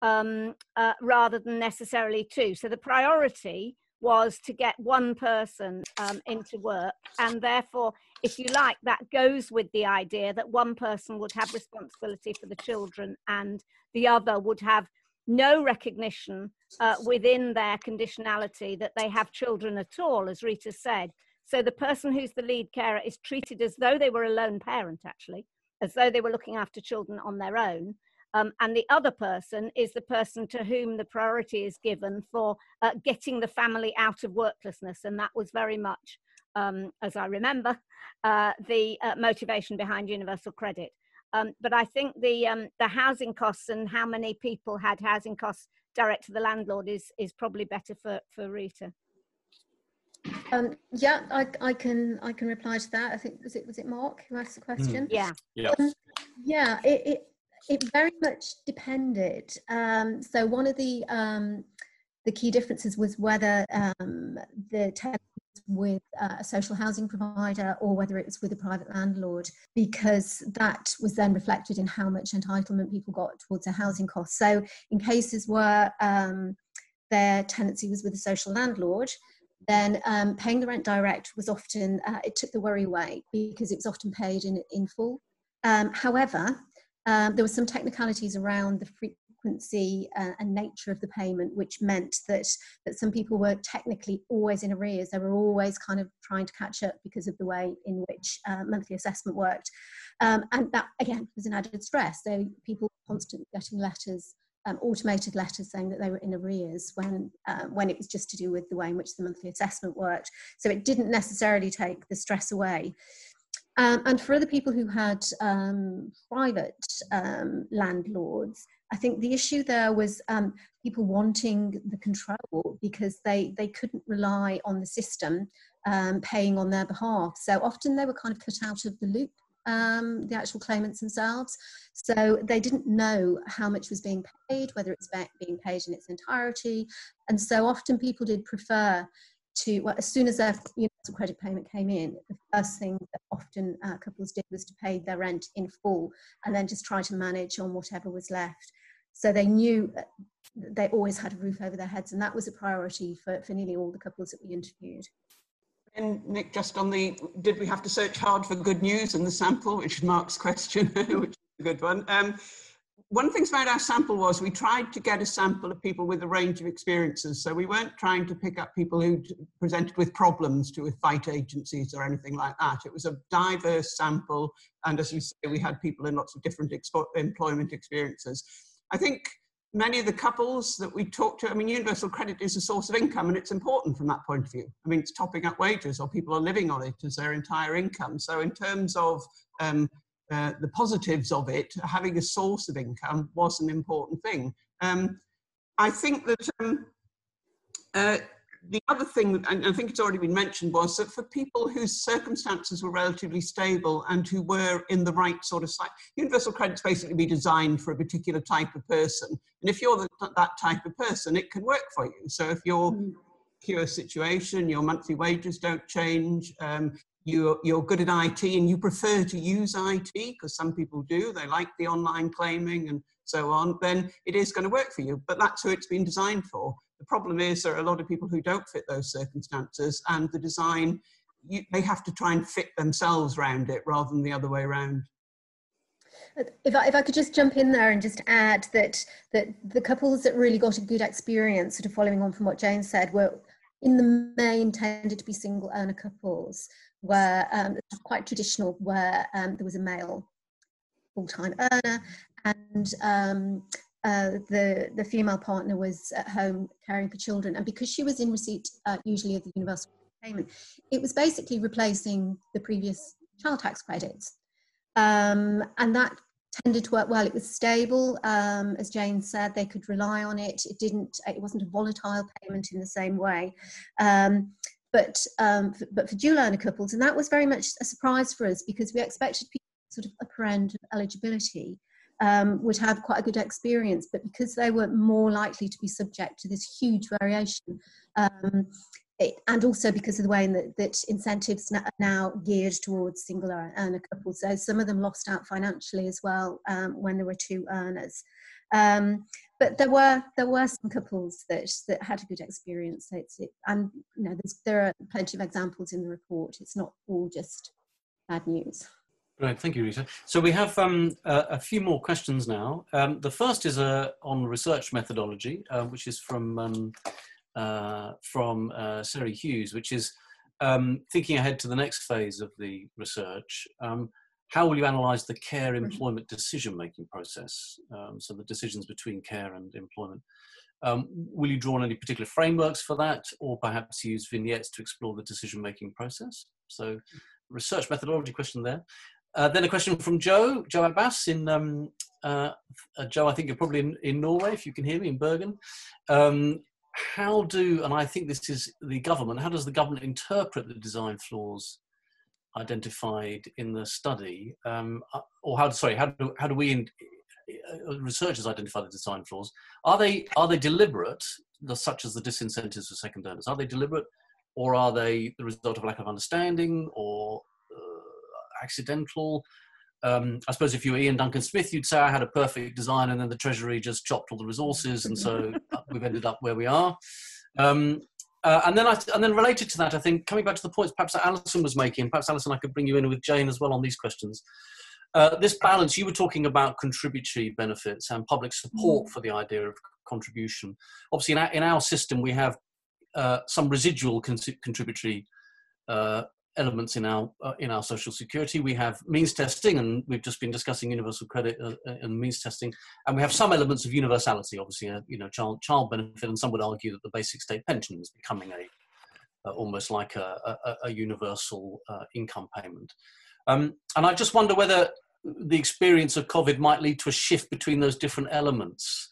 Speaker 5: um, uh, rather than necessarily two. So the priority was to get one person um, into work. And therefore if you like that goes with the idea that one person would have responsibility for the children and the other would have no recognition uh, within their conditionality that they have children at all, as Rita said. So the person who's the lead carer is treated as though they were a lone parent, actually, as though they were looking after children on their own. Um, and the other person is the person to whom the priority is given for uh, getting the family out of worklessness. And that was very much, um, as I remember, uh, the uh, motivation behind universal credit. Um, but I think the um, the housing costs and how many people had housing costs direct to the landlord is is probably better for for Rita.
Speaker 4: Um, yeah, I, I can I can reply to that. I think was it was it Mark who asked the hmm. question.
Speaker 5: Mm. Yeah.
Speaker 2: Yeah.
Speaker 4: Um, yeah. It, it it very much depended. Um, so one of the um, the key differences was whether um, the tenant with uh, a social housing provider or whether it was with a private landlord, because that was then reflected in how much entitlement people got towards their housing costs. So, in cases where um, their tenancy was with a social landlord, then um, paying the rent direct was often, uh, it took the worry away because it was often paid in, in full. Um, however, um, there were some technicalities around the free, frequency uh, and nature of the payment, which meant that that some people were technically always in arrears. They were always kind of trying to catch up because of the way in which uh, monthly assessment worked, um, and that again was an added stress. So people constantly getting letters. Um, automated letters saying that they were in arrears when uh, when it was just to do with the way in which the monthly assessment worked. So it didn't necessarily take the stress away. Um, and for other people who had um, private um, landlords, I think the issue there was um, people wanting the control because they, they couldn't rely on the system um, paying on their behalf. So often they were kind of cut out of the loop, um, the actual claimants themselves. So they didn't know how much was being paid, whether it's being paid in its entirety. And so often people did prefer to, well, as soon as their universal credit payment came in, the first thing that often uh, couples did was to pay their rent in full and then just try to manage on whatever was left. So they knew they always had a roof over their heads, and that was a priority for, for nearly all the couples that we interviewed.
Speaker 3: And Nick, just on the, did we have to search hard for good news in the sample, which is Mark's question, which is a good one. Um, one of the things about our sample was we tried to get a sample of people with a range of experiences. So we weren't trying to pick up people who presented with problems to fight agencies or anything like that. It was a diverse sample. And as you say, we had people in lots of different employment experiences. I think many of the couples that we talked to, I mean, universal credit is a source of income and it's important from that point of view. I mean, it's topping up wages or people are living on it as their entire income. So in terms of um, uh, the positives of it, having a source of income was an important thing. Um, I think that um, uh, the other thing, and I think it's already been mentioned, was that for people whose circumstances were relatively stable and who were in the right sort of site, universal credits basically be designed for a particular type of person. And if you're the, that type of person, it can work for you. So if you're mm. secure situation, your monthly wages don't change, um, you're, you're good at IT and you prefer to use IT, because some people do, they like the online claiming and so on, then it is going to work for you. But that's who it's been designed for. The problem is there are a lot of people who don't fit those circumstances, and the design, you, they have to try and fit themselves around it rather than the other way around.
Speaker 4: If I, if I could just jump in there and just add that that the couples that really got a good experience, sort of following on from what Jane said, were in the main tended to be single earner couples, where um, quite traditional, where um, there was a male full-time earner and um, uh, the, the female partner was at home caring for children. And because she was in receipt uh, usually of the universal payment, it was basically replacing the previous child tax credits. Um, and that tended to work well. It was stable, um, as Jane said, they could rely on it. It didn't, it wasn't a volatile payment in the same way. Um, but, um, but for dual earner couples, and that was very much a surprise for us because we expected people sort of upper end of eligibility um, would have quite a good experience, but because they were more likely to be subject to this huge variation, um, it, and also because of the way that, that incentives are now geared towards single earner couples, so some of them lost out financially as well um, when there were two earners. Um, but there were there were some couples that that had a good experience. It's, it, and you know, there are plenty of examples in the report. It's not all just bad news.
Speaker 2: Right, thank you, Rita. So we have um, a, a, few more questions now. Um, the first is uh, on research methodology, uh, which is from um, uh, from uh, Sarah Hughes, which is um, thinking ahead to the next phase of the research. Um, how will you analyse the care employment decision-making process? Um, so the decisions between care and employment. will you draw on any particular frameworks for that, or perhaps use vignettes to explore the decision-making process? So research methodology question there. Uh, then a question from Joe, Joe Abbas in, um, uh, uh, Joe, I think you're probably in, in Norway, if you can hear me, in Bergen. Um, how do, and I think this is the government, how does the government interpret the design flaws identified in the study? Um, uh, or how, sorry, how do, how do we, in, uh, researchers identify the design flaws? Are they, are they deliberate, such as the disincentives for second earners? Are they deliberate or are they the result of lack of understanding or accidental. Um, I suppose if you were Ian Duncan Smith, you'd say I had a perfect design, and then the Treasury just chopped all the resources, and so we've ended up where we are. Um, uh, and then, I, and then related to that, I think coming back to the points perhaps that Alison was making, perhaps Alison, I could bring you in with Jane as well on these questions. Uh, this balance, you were talking about contributory benefits and public support mm. for the idea of contribution. Obviously, in our, in our system, we have uh, some residual con- contributory uh, elements in our uh, in our social security. We have means testing, and we've just been discussing universal credit uh, uh, and means testing, and we have some elements of universality. Obviously, uh, you know, child child benefit, and some would argue that the basic state pension is becoming a uh, almost like a, a, a universal uh, income payment. Um, and I just wonder whether the experience of COVID might lead to a shift between those different elements,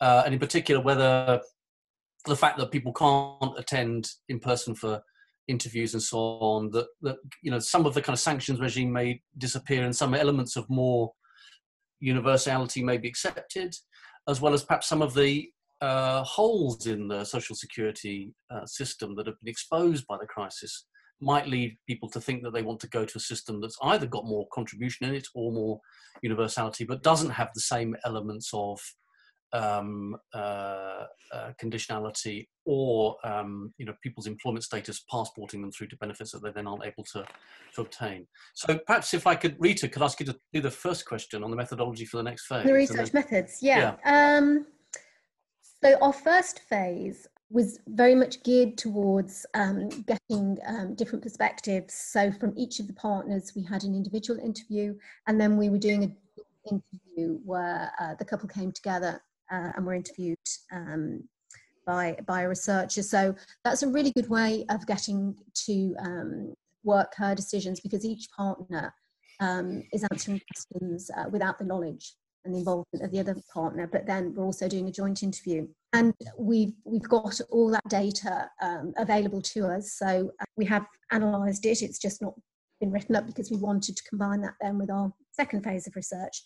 Speaker 2: and in particular whether the fact that people can't attend in person for interviews and so on that, that you know some of the kind of sanctions regime may disappear and some elements of more universality may be accepted as well as perhaps some of the uh, holes in the social security uh, system that have been exposed by the crisis might lead people to think that they want to go to a system that's either got more contribution in it or more universality but doesn't have the same elements of um, uh, uh, conditionality or um, you know people's employment status passporting them through to benefits that they then aren't able to, to obtain. So perhaps if I could, Rita, could ask you to do the first question on the methodology for the next phase.
Speaker 4: The research then, methods, yeah. yeah. Um, so our first phase was very much geared towards um, getting um, different perspectives. So from each of the partners, we had an individual interview, and then we were doing an interview where uh, the couple came together uh, and were interviewed um, by, by a researcher. So that's a really good way of getting to um, work her decisions because each partner um, is answering questions uh, without the knowledge and the involvement of the other partner, but then we're also doing a joint interview. And we've, we've got all that data um, available to us. So uh, we have analysed it, it's just not been written up because we wanted to combine that then with our second phase of research.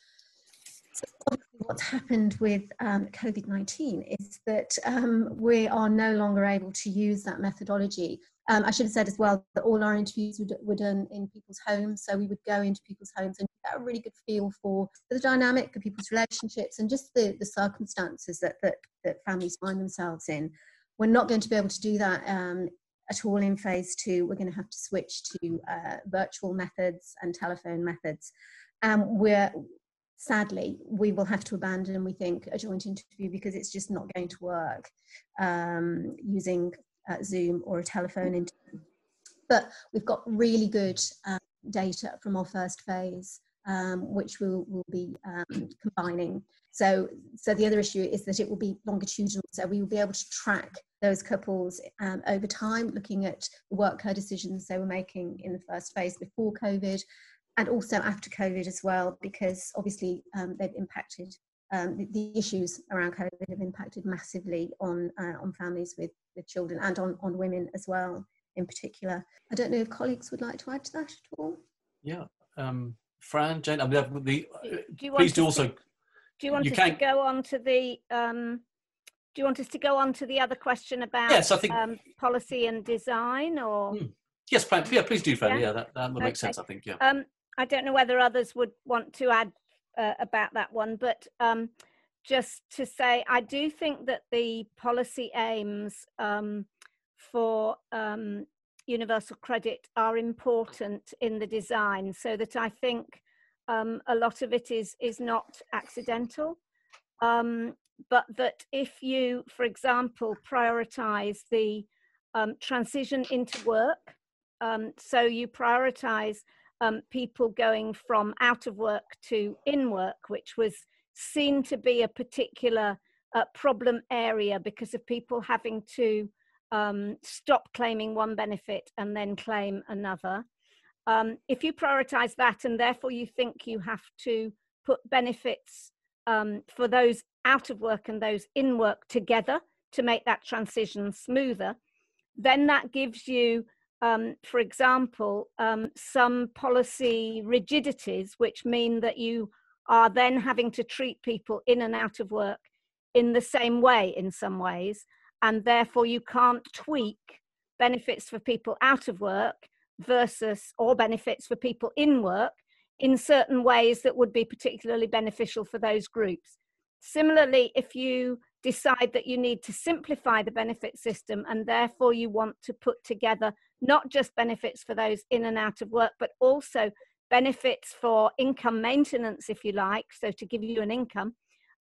Speaker 4: So what's happened with um, COVID-19 is that um, we are no longer able to use that methodology um, I should have said as well that all our interviews were, were, done in people's homes. So we would go into people's homes and get a really good feel for the dynamic of people's relationships and just the, the circumstances that, that, that families find themselves in. We're not going to be able to do that um, at all in phase two. We're going to have to switch to uh, virtual methods and telephone methods. Um, we're sadly, we will have to abandon, we think, a joint interview because it's just not going to work um, using uh, Zoom or a telephone interview. But we've got really good um, data from our first phase, um, which we'll, we'll be um, combining. So, so the other issue is that it will be longitudinal. So we will be able to track those couples um, over time, looking at the work decisions they were making in the first phase before COVID, and also after COVID as well, because obviously um, they've impacted um, the, the, issues around COVID have impacted massively on uh, on families with with children and on on women as well in particular. I don't know if colleagues would like to add to that at all.
Speaker 2: Yeah, um, Fran, Jane, I mean, the,
Speaker 5: do you
Speaker 2: uh, please do also.
Speaker 5: To, do you want
Speaker 2: you
Speaker 5: us
Speaker 2: can,
Speaker 5: to go on to the? Um, do you want us to go on to the other question about
Speaker 2: yes, I think,
Speaker 5: um, policy and design, or?
Speaker 2: Hmm. Yes, Fran, yeah, please do, Fran.
Speaker 5: Yeah,
Speaker 2: yeah that, that would
Speaker 5: okay.
Speaker 2: make sense. I think. Yeah.
Speaker 5: I don't know whether others would want to add uh, about that one, but um, just to say, I do think that the policy aims um, for um, universal credit are important in the design, so that I think um, a lot of it is is not accidental. Um, but that if you, for example, prioritize the um, transition into work, so you prioritize um, people going from out of work to in work, which was seen to be a particular uh, problem area because of people having to um, stop claiming one benefit and then claim another. Um, if you prioritize that and therefore you think you have to put benefits um, for those out of work and those in work together to make that transition smoother, then that gives you um, for example, um, some policy rigidities, which mean that you are then having to treat people in and out of work in the same way in some ways. And therefore, you can't tweak benefits for people out of work versus or benefits for people in work in certain ways that would be particularly beneficial for those groups. Similarly, if you decide that you need to simplify the benefit system and therefore you want to put together not just benefits for those in and out of work, but also benefits for income maintenance, if you like, so to give you an income,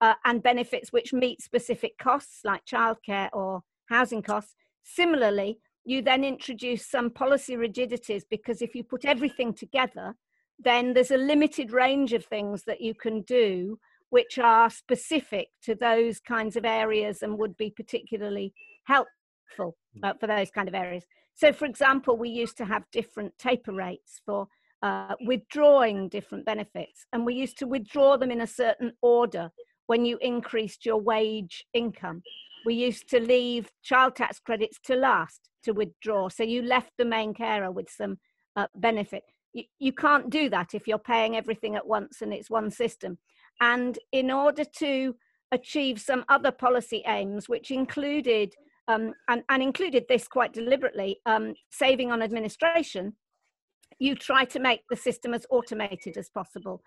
Speaker 5: uh, and benefits which meet specific costs like childcare or housing costs. Similarly, you then introduce some policy rigidities because if you put everything together, then there's a limited range of things that you can do which are specific to those kinds of areas and would be particularly helpful uh, for those kind of areas. So, for example, we used to have different taper rates for uh, withdrawing different benefits, and we used to withdraw them in a certain order when you increased your wage income. We used to leave child tax credits to last to withdraw, so you left the main carer with some uh, benefit. You, you can't do that if you're paying everything at once and it's one system. And in order to achieve some other policy aims, which included um, and, and, included this quite deliberately, um, saving on administration, you try to make the system as automated as possible.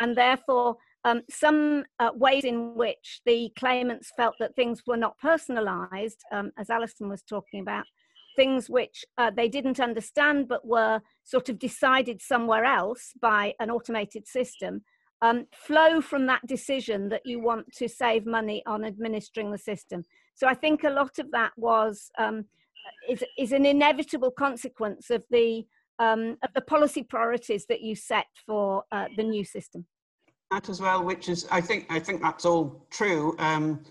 Speaker 5: And therefore, um, some uh, ways in which the claimants felt that things were not personalized, um, as Alison was talking about, things which uh, they didn't understand but were sort of decided somewhere else by an automated system, um, flow from that decision that you want to save money on administering the system. So I think a lot of that was um, is, is an inevitable consequence of the um, of the policy priorities that you set for uh, the new system.
Speaker 3: That as well, which is I think I think that's all true. Um,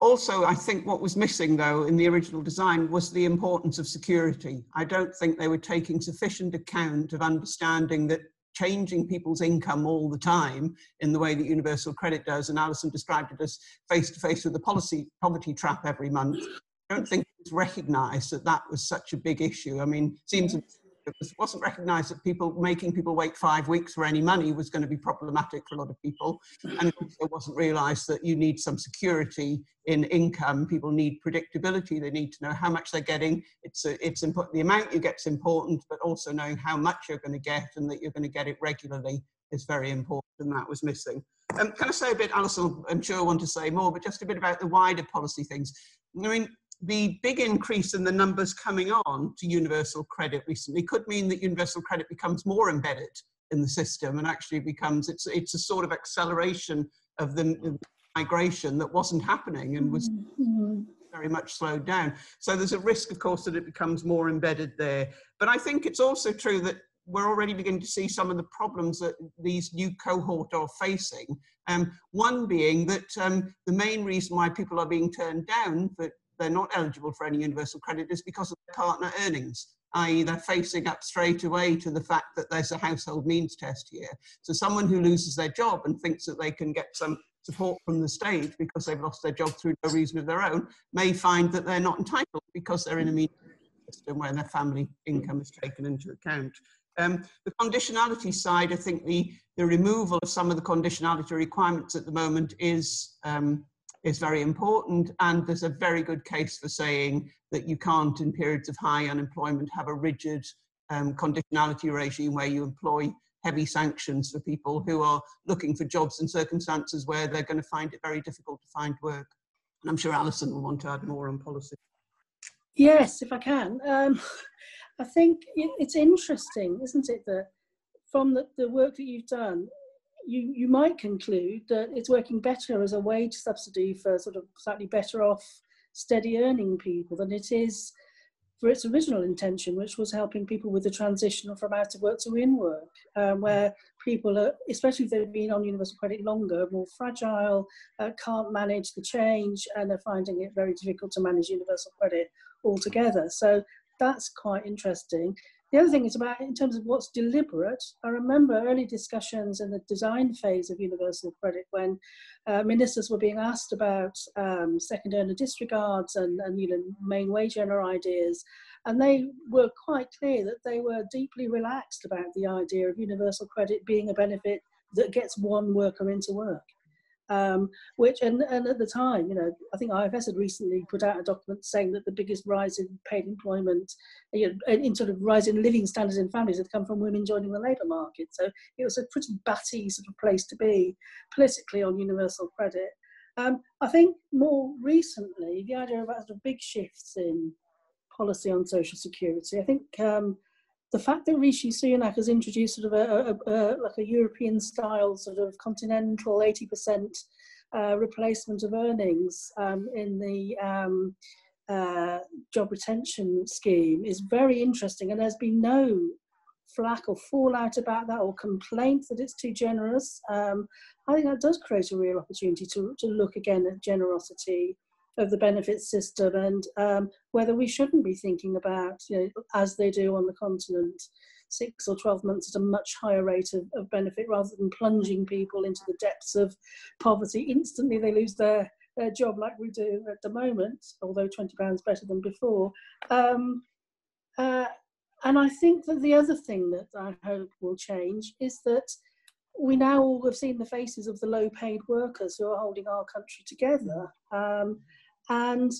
Speaker 3: also, I think what was missing though in the original design was the importance of security. I don't think they were taking sufficient account of understanding that changing people's income all the time in the way that universal credit does. And Alison described it as face to face with the policy poverty trap every month. I don't think it's recognised that that was such a big issue. I mean, it seems it wasn't recognised that people making people wait five weeks for any money was going to be problematic for a lot of people, and it wasn't realised that you need some security in income. People need predictability. They need to know how much they're getting. It's a, it's important. The amount you get is important, but also knowing how much you're going to get and that you're going to get it regularly is very important, and that was missing. Um, can I say a bit, Alison? I'm sure I want to say more, but just a bit about the wider policy things. I mean, the big increase in the numbers coming on to universal credit recently could mean that universal credit becomes more embedded in the system and actually becomes it's it's a sort of acceleration of the migration that wasn't happening and was mm-hmm. very much slowed down so there's a risk of course that it becomes more embedded there but i think it's also true that we're already beginning to see some of the problems that these new cohort are facing. Um, one being that um, the main reason why people are being turned down for they're not eligible for any universal credit is because of their partner earnings i.e. they're facing up straight away to the fact that there's a household means test here. So someone who loses their job and thinks that they can get some support from the state because they've lost their job through no reason of their own may find that they're not entitled because they're in a means system where their family income is taken into account. Um, the conditionality side, I think the, the removal of some of the conditionality requirements at the moment is um, is very important. And there's a very good case for saying that you can't, in periods of high unemployment, have a rigid um, conditionality regime where you employ heavy sanctions for people who are looking for jobs in circumstances where they're going to find it very difficult to find work. And I'm sure Alison will want to add more on policy.
Speaker 6: Yes, if I can. Um, I think it's interesting, isn't it, that from the, the work that you've done, you, you might conclude that it's working better as a wage subsidy for sort of slightly better off steady earning people than it is for its original intention, which was helping people with the transition from out of work to in work, um, where people are, especially if they've been on universal credit longer, more fragile, uh, can't manage the change, and they're finding it very difficult to manage universal credit altogether. So that's quite interesting. The other thing is about in terms of what's deliberate. I remember early discussions in the design phase of universal credit when uh, ministers were being asked about um, second earner disregards and, and you know main wage earner ideas, and they were quite clear that they were deeply relaxed about the idea of universal credit being a benefit that gets one worker into work um, which and, and at the time, you know, I think IFS had recently put out a document saying that the biggest rise in paid employment, you know, in sort of rise in living standards in families had come from women joining the labour market. So it was a pretty batty sort of place to be politically on universal credit. Um, I think more recently, the idea about sort of big shifts in policy on social security, I think um, the fact that Rishi Sunak has introduced sort of a, a, a like a European style sort of continental 80% uh, replacement of earnings um, in the um, uh, job retention scheme is very interesting, and there's been no flack or fallout about that or complaint that it's too generous. Um, I think that does create a real opportunity to, to look again at generosity of the benefits system and um, whether we shouldn't be thinking about, you know, as they do on the continent, six or 12 months at a much higher rate of, of benefit rather than plunging people into the depths of poverty. Instantly they lose their, their job like we do at the moment, although £20 better than before. Um, uh, and I think that the other thing that I hope will change is that we now all have seen the faces of the low paid workers who are holding our country together. Um, and,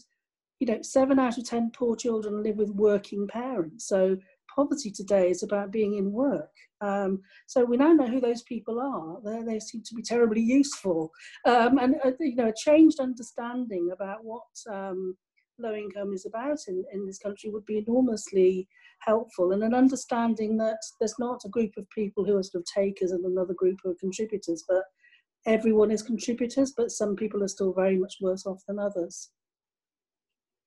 Speaker 6: you know, seven out of 10 poor children live with working parents. So poverty today is about being in work. Um, so we now know who those people are. They, they seem to be terribly useful. Um, and, uh, you know, a changed understanding about what um, low income is about in, in this country would be enormously helpful. And an understanding that there's not a group of people who are sort of takers and another group who are contributors, but everyone is contributors, but some people are still very much worse off than others.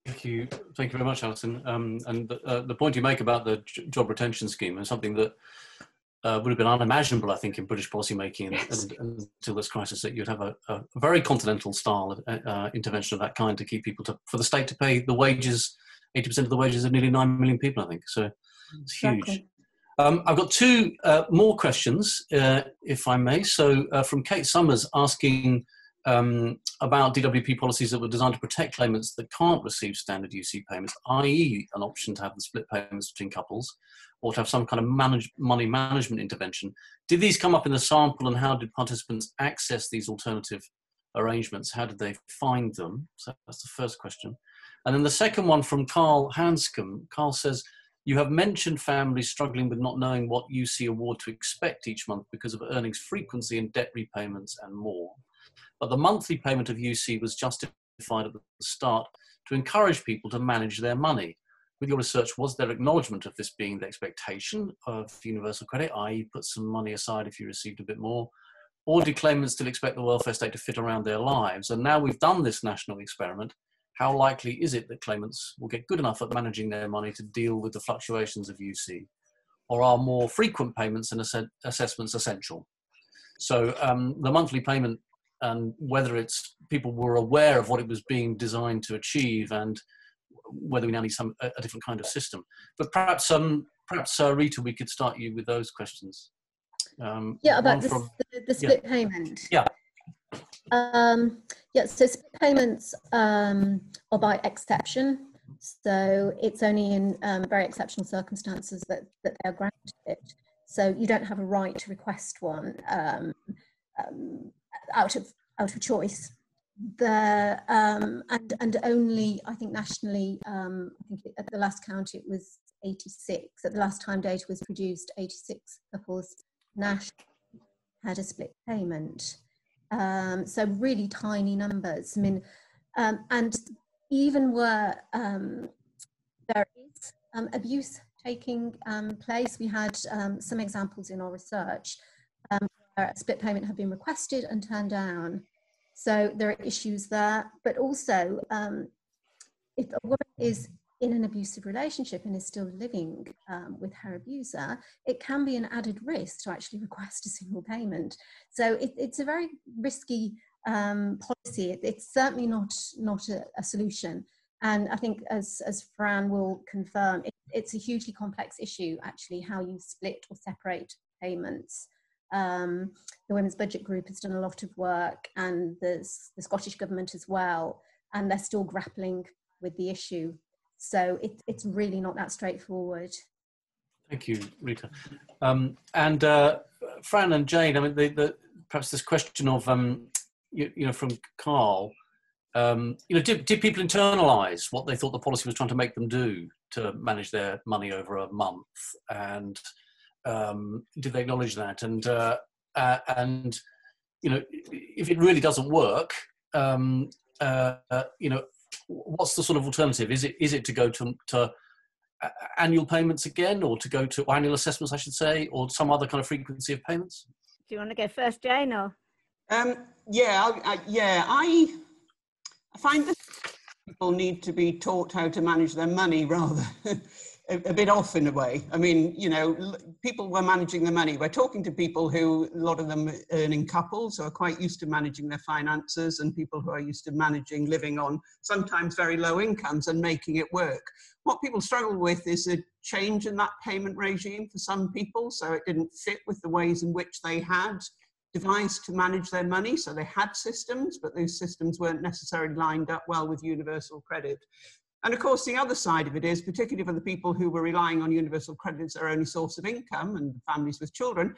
Speaker 2: Thank you, thank you very much, Alison. Um, and the, uh, the, point you make about the job retention scheme is something that uh, would have been unimaginable, I think, in British policymaking yes. until this crisis. That you'd have a, a very continental style of uh, uh, intervention of that kind to keep people to, for the state to pay the wages, eighty percent of the wages of nearly nine million people. I think so. It's huge. Exactly. Um, I've got two uh, more questions, uh, if I may. So, uh, from Kate Summers asking um, about DWP policies that were designed to protect claimants that can't receive standard UC payments, i.e., an option to have the split payments between couples, or to have some kind of manage, money management intervention. Did these come up in the sample, and how did participants access these alternative arrangements? How did they find them? So that's the first question. And then the second one from Carl Hanscom. Carl says, you have mentioned families struggling with not knowing what UC award to expect each month because of earnings frequency and debt repayments and more. But the monthly payment of UC was justified at the start to encourage people to manage their money. With your research, was there acknowledgement of this being the expectation of universal credit, i.e., put some money aside if you received a bit more? Or do claimants still expect the welfare state to fit around their lives? And now we've done this national experiment, how likely is it that claimants will get good enough at managing their money to deal with the fluctuations of UC? Or are more frequent payments and ass- assessments essential? So um, the monthly payment and whether it's people were aware of what it was being designed to achieve and whether we now need some a, different kind of system. But perhaps um, perhaps uh, Rita, we could start you with those questions.
Speaker 4: Um, yeah, about the, from, the, the, split
Speaker 2: yeah.
Speaker 4: payment.
Speaker 2: Yeah.
Speaker 4: Um, yeah, so split payments um, are by exception. So it's only in um, very exceptional circumstances that, that they're granted. So you don't have a right to request one um, um, out of out of choice. The um, and and only I think nationally, um, I think at the last count it was 86. At the last time data was produced, 86 couples nationally had a split payment. Um, so really tiny numbers. I mean, um, and even where um, there is um, abuse taking place, we had some examples in our research where a split payment had been requested and turned down. So there are issues there, but also if a woman is in an abusive relationship and is still living um, with her abuser, it can be an added risk to actually request a single payment. So it, it's a very risky um, policy. It, it's certainly not not a, a, solution. And I think, as as Fran will confirm, it, it's a hugely complex issue. Actually, how you split or separate payments. Um, the Women's Budget Group has done a lot of work, and there's the Scottish Government as well, and they're still grappling with the issue so it, it's really not that straightforward.
Speaker 2: Thank you, Rita. Um, and uh, Fran and Jane, I mean, the, the, perhaps this question of, um, you, you, know, from Carl, um, you know, did, did people internalize what they thought the policy was trying to make them do to manage their money over a month? And um, did they acknowledge that? And, uh, uh, and, you know, if it really doesn't work, um, uh, you know, what's the sort of alternative? Is it is it to go to, to annual payments again, or to go to annual assessments, I should say, or some other kind of frequency of payments?
Speaker 5: Do you want to go first, Jane, or?
Speaker 3: Um, yeah, I, I, yeah, I, I find that people need to be taught how to manage their money rather a, a, bit off in a way. I mean, you know, people were managing the money. We're talking to people who, a lot of them earning couples who are quite used to managing their finances and people who are used to managing living on sometimes very low incomes and making it work. What people struggle with is a change in that payment regime for some people. So it didn't fit with the ways in which they had devised to manage their money. So they had systems, but those systems weren't necessarily lined up well with universal credit. And of course, the other side of it is, particularly for the people who were relying on universal credit as their only source of income and families with children,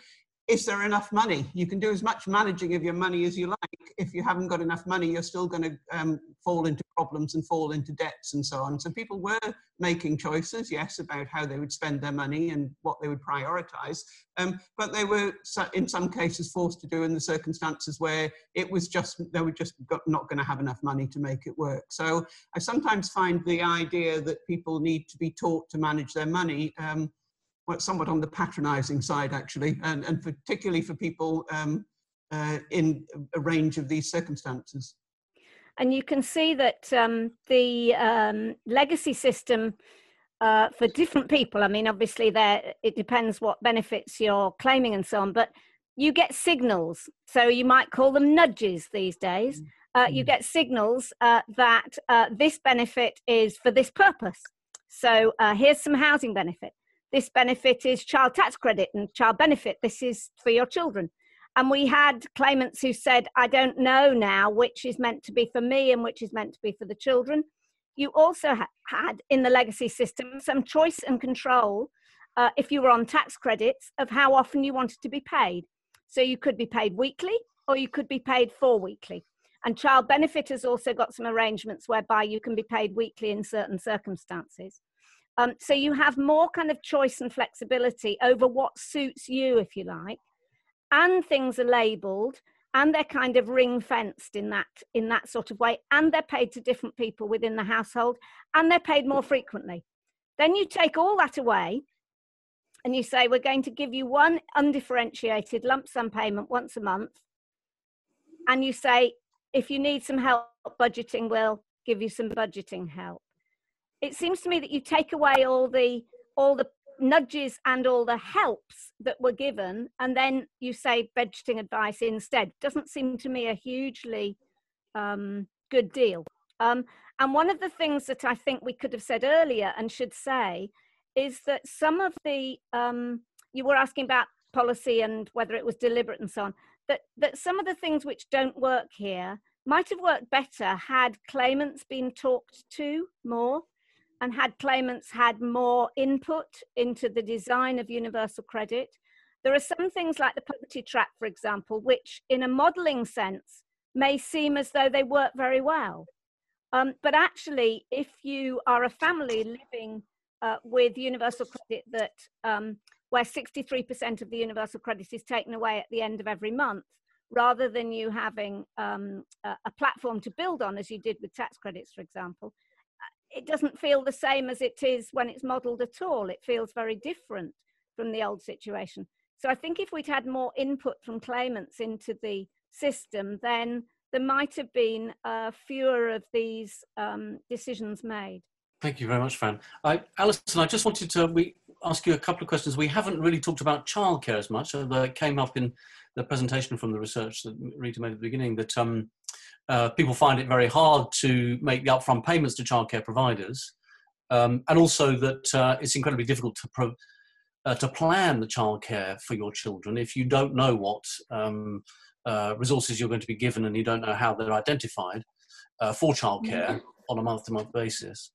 Speaker 3: is there enough money? You can do as much managing of your money as you like. If you haven't got enough money, you're still going to um, fall into problems and fall into debts and so on. So people were making choices, yes, about how they would spend their money and what they would prioritize. Um, but they were, in some cases, forced to do in the circumstances where it was just, they were just not going to have enough money to make it work. So I sometimes find the idea that people need to be taught to manage their money. Um, well, somewhat on the patronizing side, actually, and, and particularly for people um, uh, in a range of these circumstances.
Speaker 5: And you can see that um, the um, legacy system uh, for different people, I mean, obviously, there it depends what benefits you're claiming and so on, but you get signals. So you might call them nudges these days. Mm. Uh, you mm. get signals uh, that uh, this benefit is for this purpose. So uh, here's some housing benefit this benefit is child tax credit and child benefit. This is for your children. And we had claimants who said, I don't know now which is meant to be for me and which is meant to be for the children. You also ha- had in the legacy system some choice and control uh, if you were on tax credits of how often you wanted to be paid. So you could be paid weekly or you could be paid four weekly. And child benefit has also got some arrangements whereby you can be paid weekly in certain circumstances. Um, so you have more kind of choice and flexibility over what suits you, if you like, and things are labelled and they're kind of ring fenced in that in that sort of way, and they're paid to different people within the household, and they're paid more frequently. Then you take all that away, and you say we're going to give you one undifferentiated lump sum payment once a month, and you say if you need some help budgeting, we'll give you some budgeting help it seems to me that you take away all the all the nudges and all the helps that were given and then you say budgeting advice instead. Doesn't seem to me a hugely um, good deal. Um, and one of the things that i think we could have said earlier and should say is that some of the um, you were asking about policy and whether it was deliberate and so on that that some of the things which don't work here might have worked better had claimants been talked to more and had claimants had more input into the design of universal credit. There are some things like the poverty trap, for example, which in a modeling sense may seem as though they work very well. Um, but actually, if you are a family living uh, with universal credit that um, where 63% of the universal credit is taken away at the end of every month, rather than you having um, a, a platform to build on as you did with tax credits, for example, it doesn't feel the same as it is when it's modelled at all. It feels very different from the old situation. So I think if we'd had more input from claimants into the system, then there might have been uh, fewer of these um, decisions made.
Speaker 2: Thank you very much, Fran. I, Alison, I just wanted to we ask you a couple of questions. We haven't really talked about childcare as much, although it came up in the presentation from the research that Rita made at the beginning, that um, uh, people find it very hard to make the upfront payments to childcare providers, um, and also that uh, it's incredibly difficult to pro- uh, to plan the childcare for your children if you don't know what um, uh, resources you're going to be given and you don't know how they're identified uh, for childcare mm-hmm. on a month-to-month basis.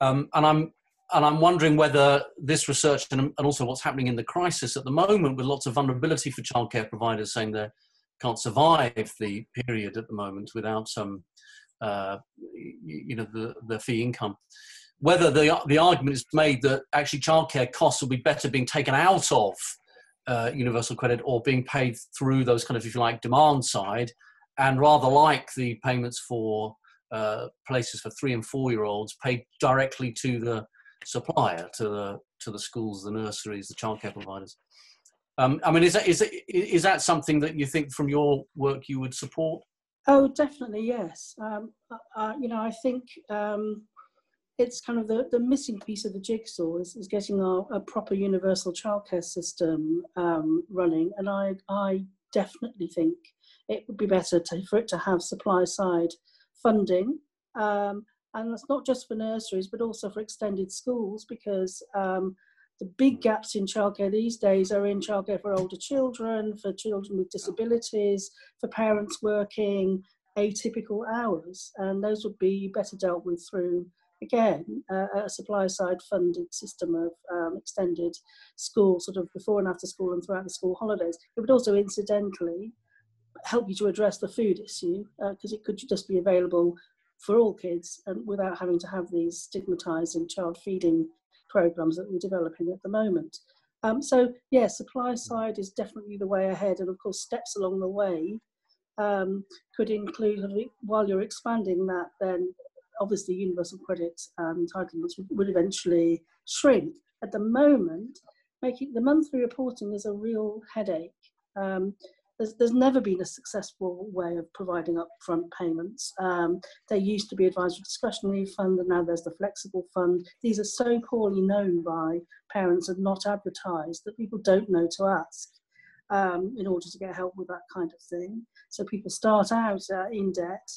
Speaker 2: Um, and I'm and I'm wondering whether this research and, and also what's happening in the crisis at the moment, with lots of vulnerability for childcare providers saying they're can't survive the period at the moment without some, uh, you know, the, the fee income. Whether the, the argument is made that actually childcare costs will be better being taken out of uh, universal credit or being paid through those kind of, if you like, demand side, and rather like the payments for uh, places for three and four year olds paid directly to the supplier, to the to the schools, the nurseries, the childcare providers. Um, I mean, is that, is, that, is that something that you think from your work you would support?
Speaker 6: Oh, definitely, yes. Um, uh, you know, I think um, it's kind of the, the missing piece of the jigsaw is, is getting our, a proper universal childcare system um, running. And I, I definitely think it would be better to, for it to have supply side funding. Um, and that's not just for nurseries, but also for extended schools, because um, the big gaps in childcare these days are in childcare for older children, for children with disabilities, for parents working atypical hours, and those would be better dealt with through again uh, a supply side funded system of um, extended school sort of before and after school and throughout the school holidays. It would also incidentally help you to address the food issue because uh, it could just be available for all kids and without having to have these stigmatizing child feeding programs that we're developing at the moment. Um, so, yeah, supply side is definitely the way ahead, and of course, steps along the way um, could include while you're expanding that, then obviously universal credits and entitlements would eventually shrink. At the moment, making the monthly reporting is a real headache. Um, there's, there's never been a successful way of providing upfront payments. Um, there used to be advisory discretionary fund, and now there's the flexible fund. These are so poorly known by parents and not advertised that people don't know to ask um, in order to get help with that kind of thing. So people start out uh, in debt.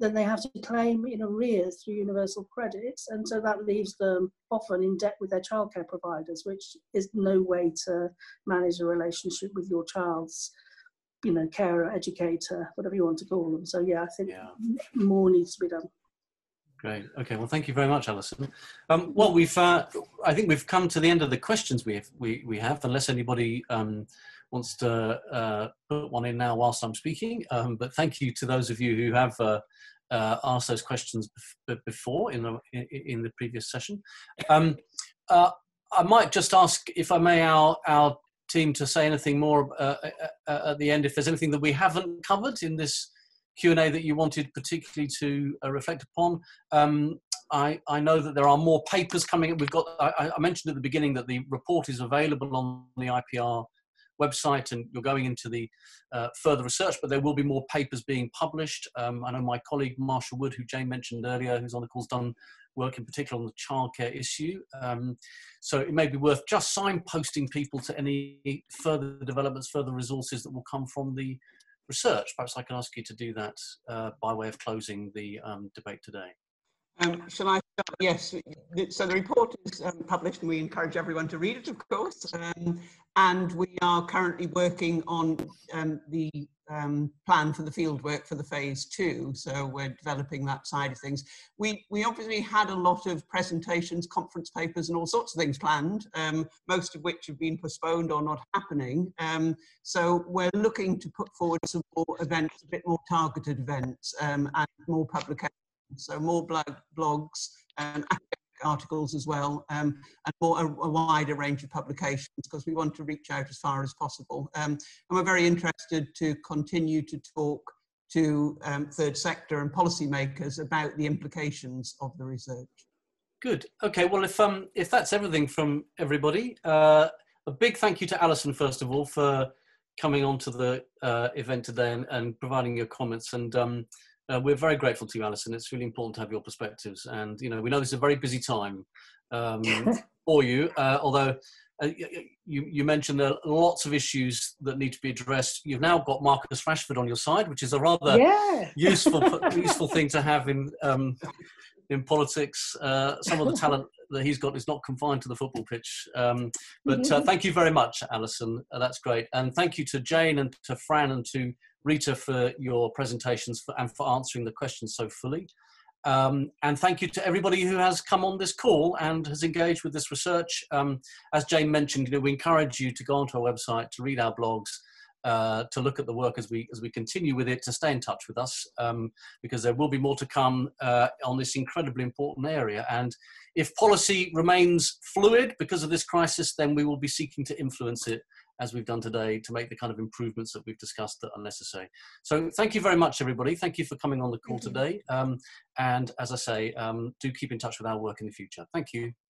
Speaker 6: then they have to claim in arrears through universal credits, and so that leaves them often in debt with their childcare providers, which is no way to manage a relationship with your child's, you know, carer, educator, whatever you want to call them. So yeah, I think
Speaker 2: Yeah.
Speaker 6: more needs to be done.
Speaker 2: Great. Okay. Well, thank you very much, Alison. Um, well, we've uh, I think we've come to the end of the questions we have. We, we have, unless anybody um, wants to uh, put one in now whilst I'm speaking. Um, but thank you to those of you who have uh, uh, asked those questions bef- before in the in, in the previous session. Um, uh, I might just ask, if I may, our our team to say anything more uh, uh, at the end. If there's anything that we haven't covered in this Q and A that you wanted particularly to uh, reflect upon. Um, I, I know that there are more papers coming. We've got. I, I mentioned at the beginning that the report is available on the IPR website, and you're going into the uh, further research. But there will be more papers being published. Um, I know my colleague Marsha Wood, who Jane mentioned earlier, who's on the call, has done work in particular on the childcare issue. Um, so it may be worth just signposting people to any further developments, further resources that will come from the research. Perhaps I can ask you to do that uh, by way of closing the um, debate today.
Speaker 3: Um, shall I start? Yes. So the report is um, published and we encourage everyone to read it, of course. Um, and we are currently working on um, the um, plan for the field work for the phase two. So we're developing that side of things. We, we obviously had a lot of presentations, conference papers and all sorts of things planned, um, most of which have been postponed or not happening. so we're looking to put forward some more events, a bit more targeted events and more publications so more blog, blogs and articles as well, um, and more a, a, wider range of publications because we want to reach out as far as possible. Um, and we're very interested to continue to talk to um, third sector and policymakers about the implications of the research.
Speaker 2: Good. Okay. Well, if um if that's everything from everybody, uh, a big thank you to Alison first of all for coming on to the uh, event today and, and providing your comments and um, uh, we're very grateful to you, Alison. It's really important to have your perspectives, and you know we know this is a very busy time um, for you. Uh, although uh, you, you mentioned there are lots of issues that need to be addressed. You've now got Marcus Rashford on your side, which is a rather
Speaker 6: yeah.
Speaker 2: useful useful thing to have in um, in politics. Uh, some of the talent that he's got is not confined to the football pitch. Um, but uh, thank you very much, Alison. Uh, that's great, and thank you to Jane and to Fran and to Rita for your presentations for, and for answering the questions so fully. Um, and thank you to everybody who has come on this call and has engaged with this research. Um, as Jane mentioned, you know, we encourage you to go onto our website, to read our blogs, uh, to look at the work as we as we continue with it, to stay in touch with us, um, because there will be more to come uh, on this incredibly important area. And if policy remains fluid because of this crisis, then we will be seeking to influence it as we've done today to make the kind of improvements that we've discussed that are necessary. So thank you very much, everybody. Thank you for coming on the call today. Um, and as I say, um, do keep in touch with our work in the future. Thank you.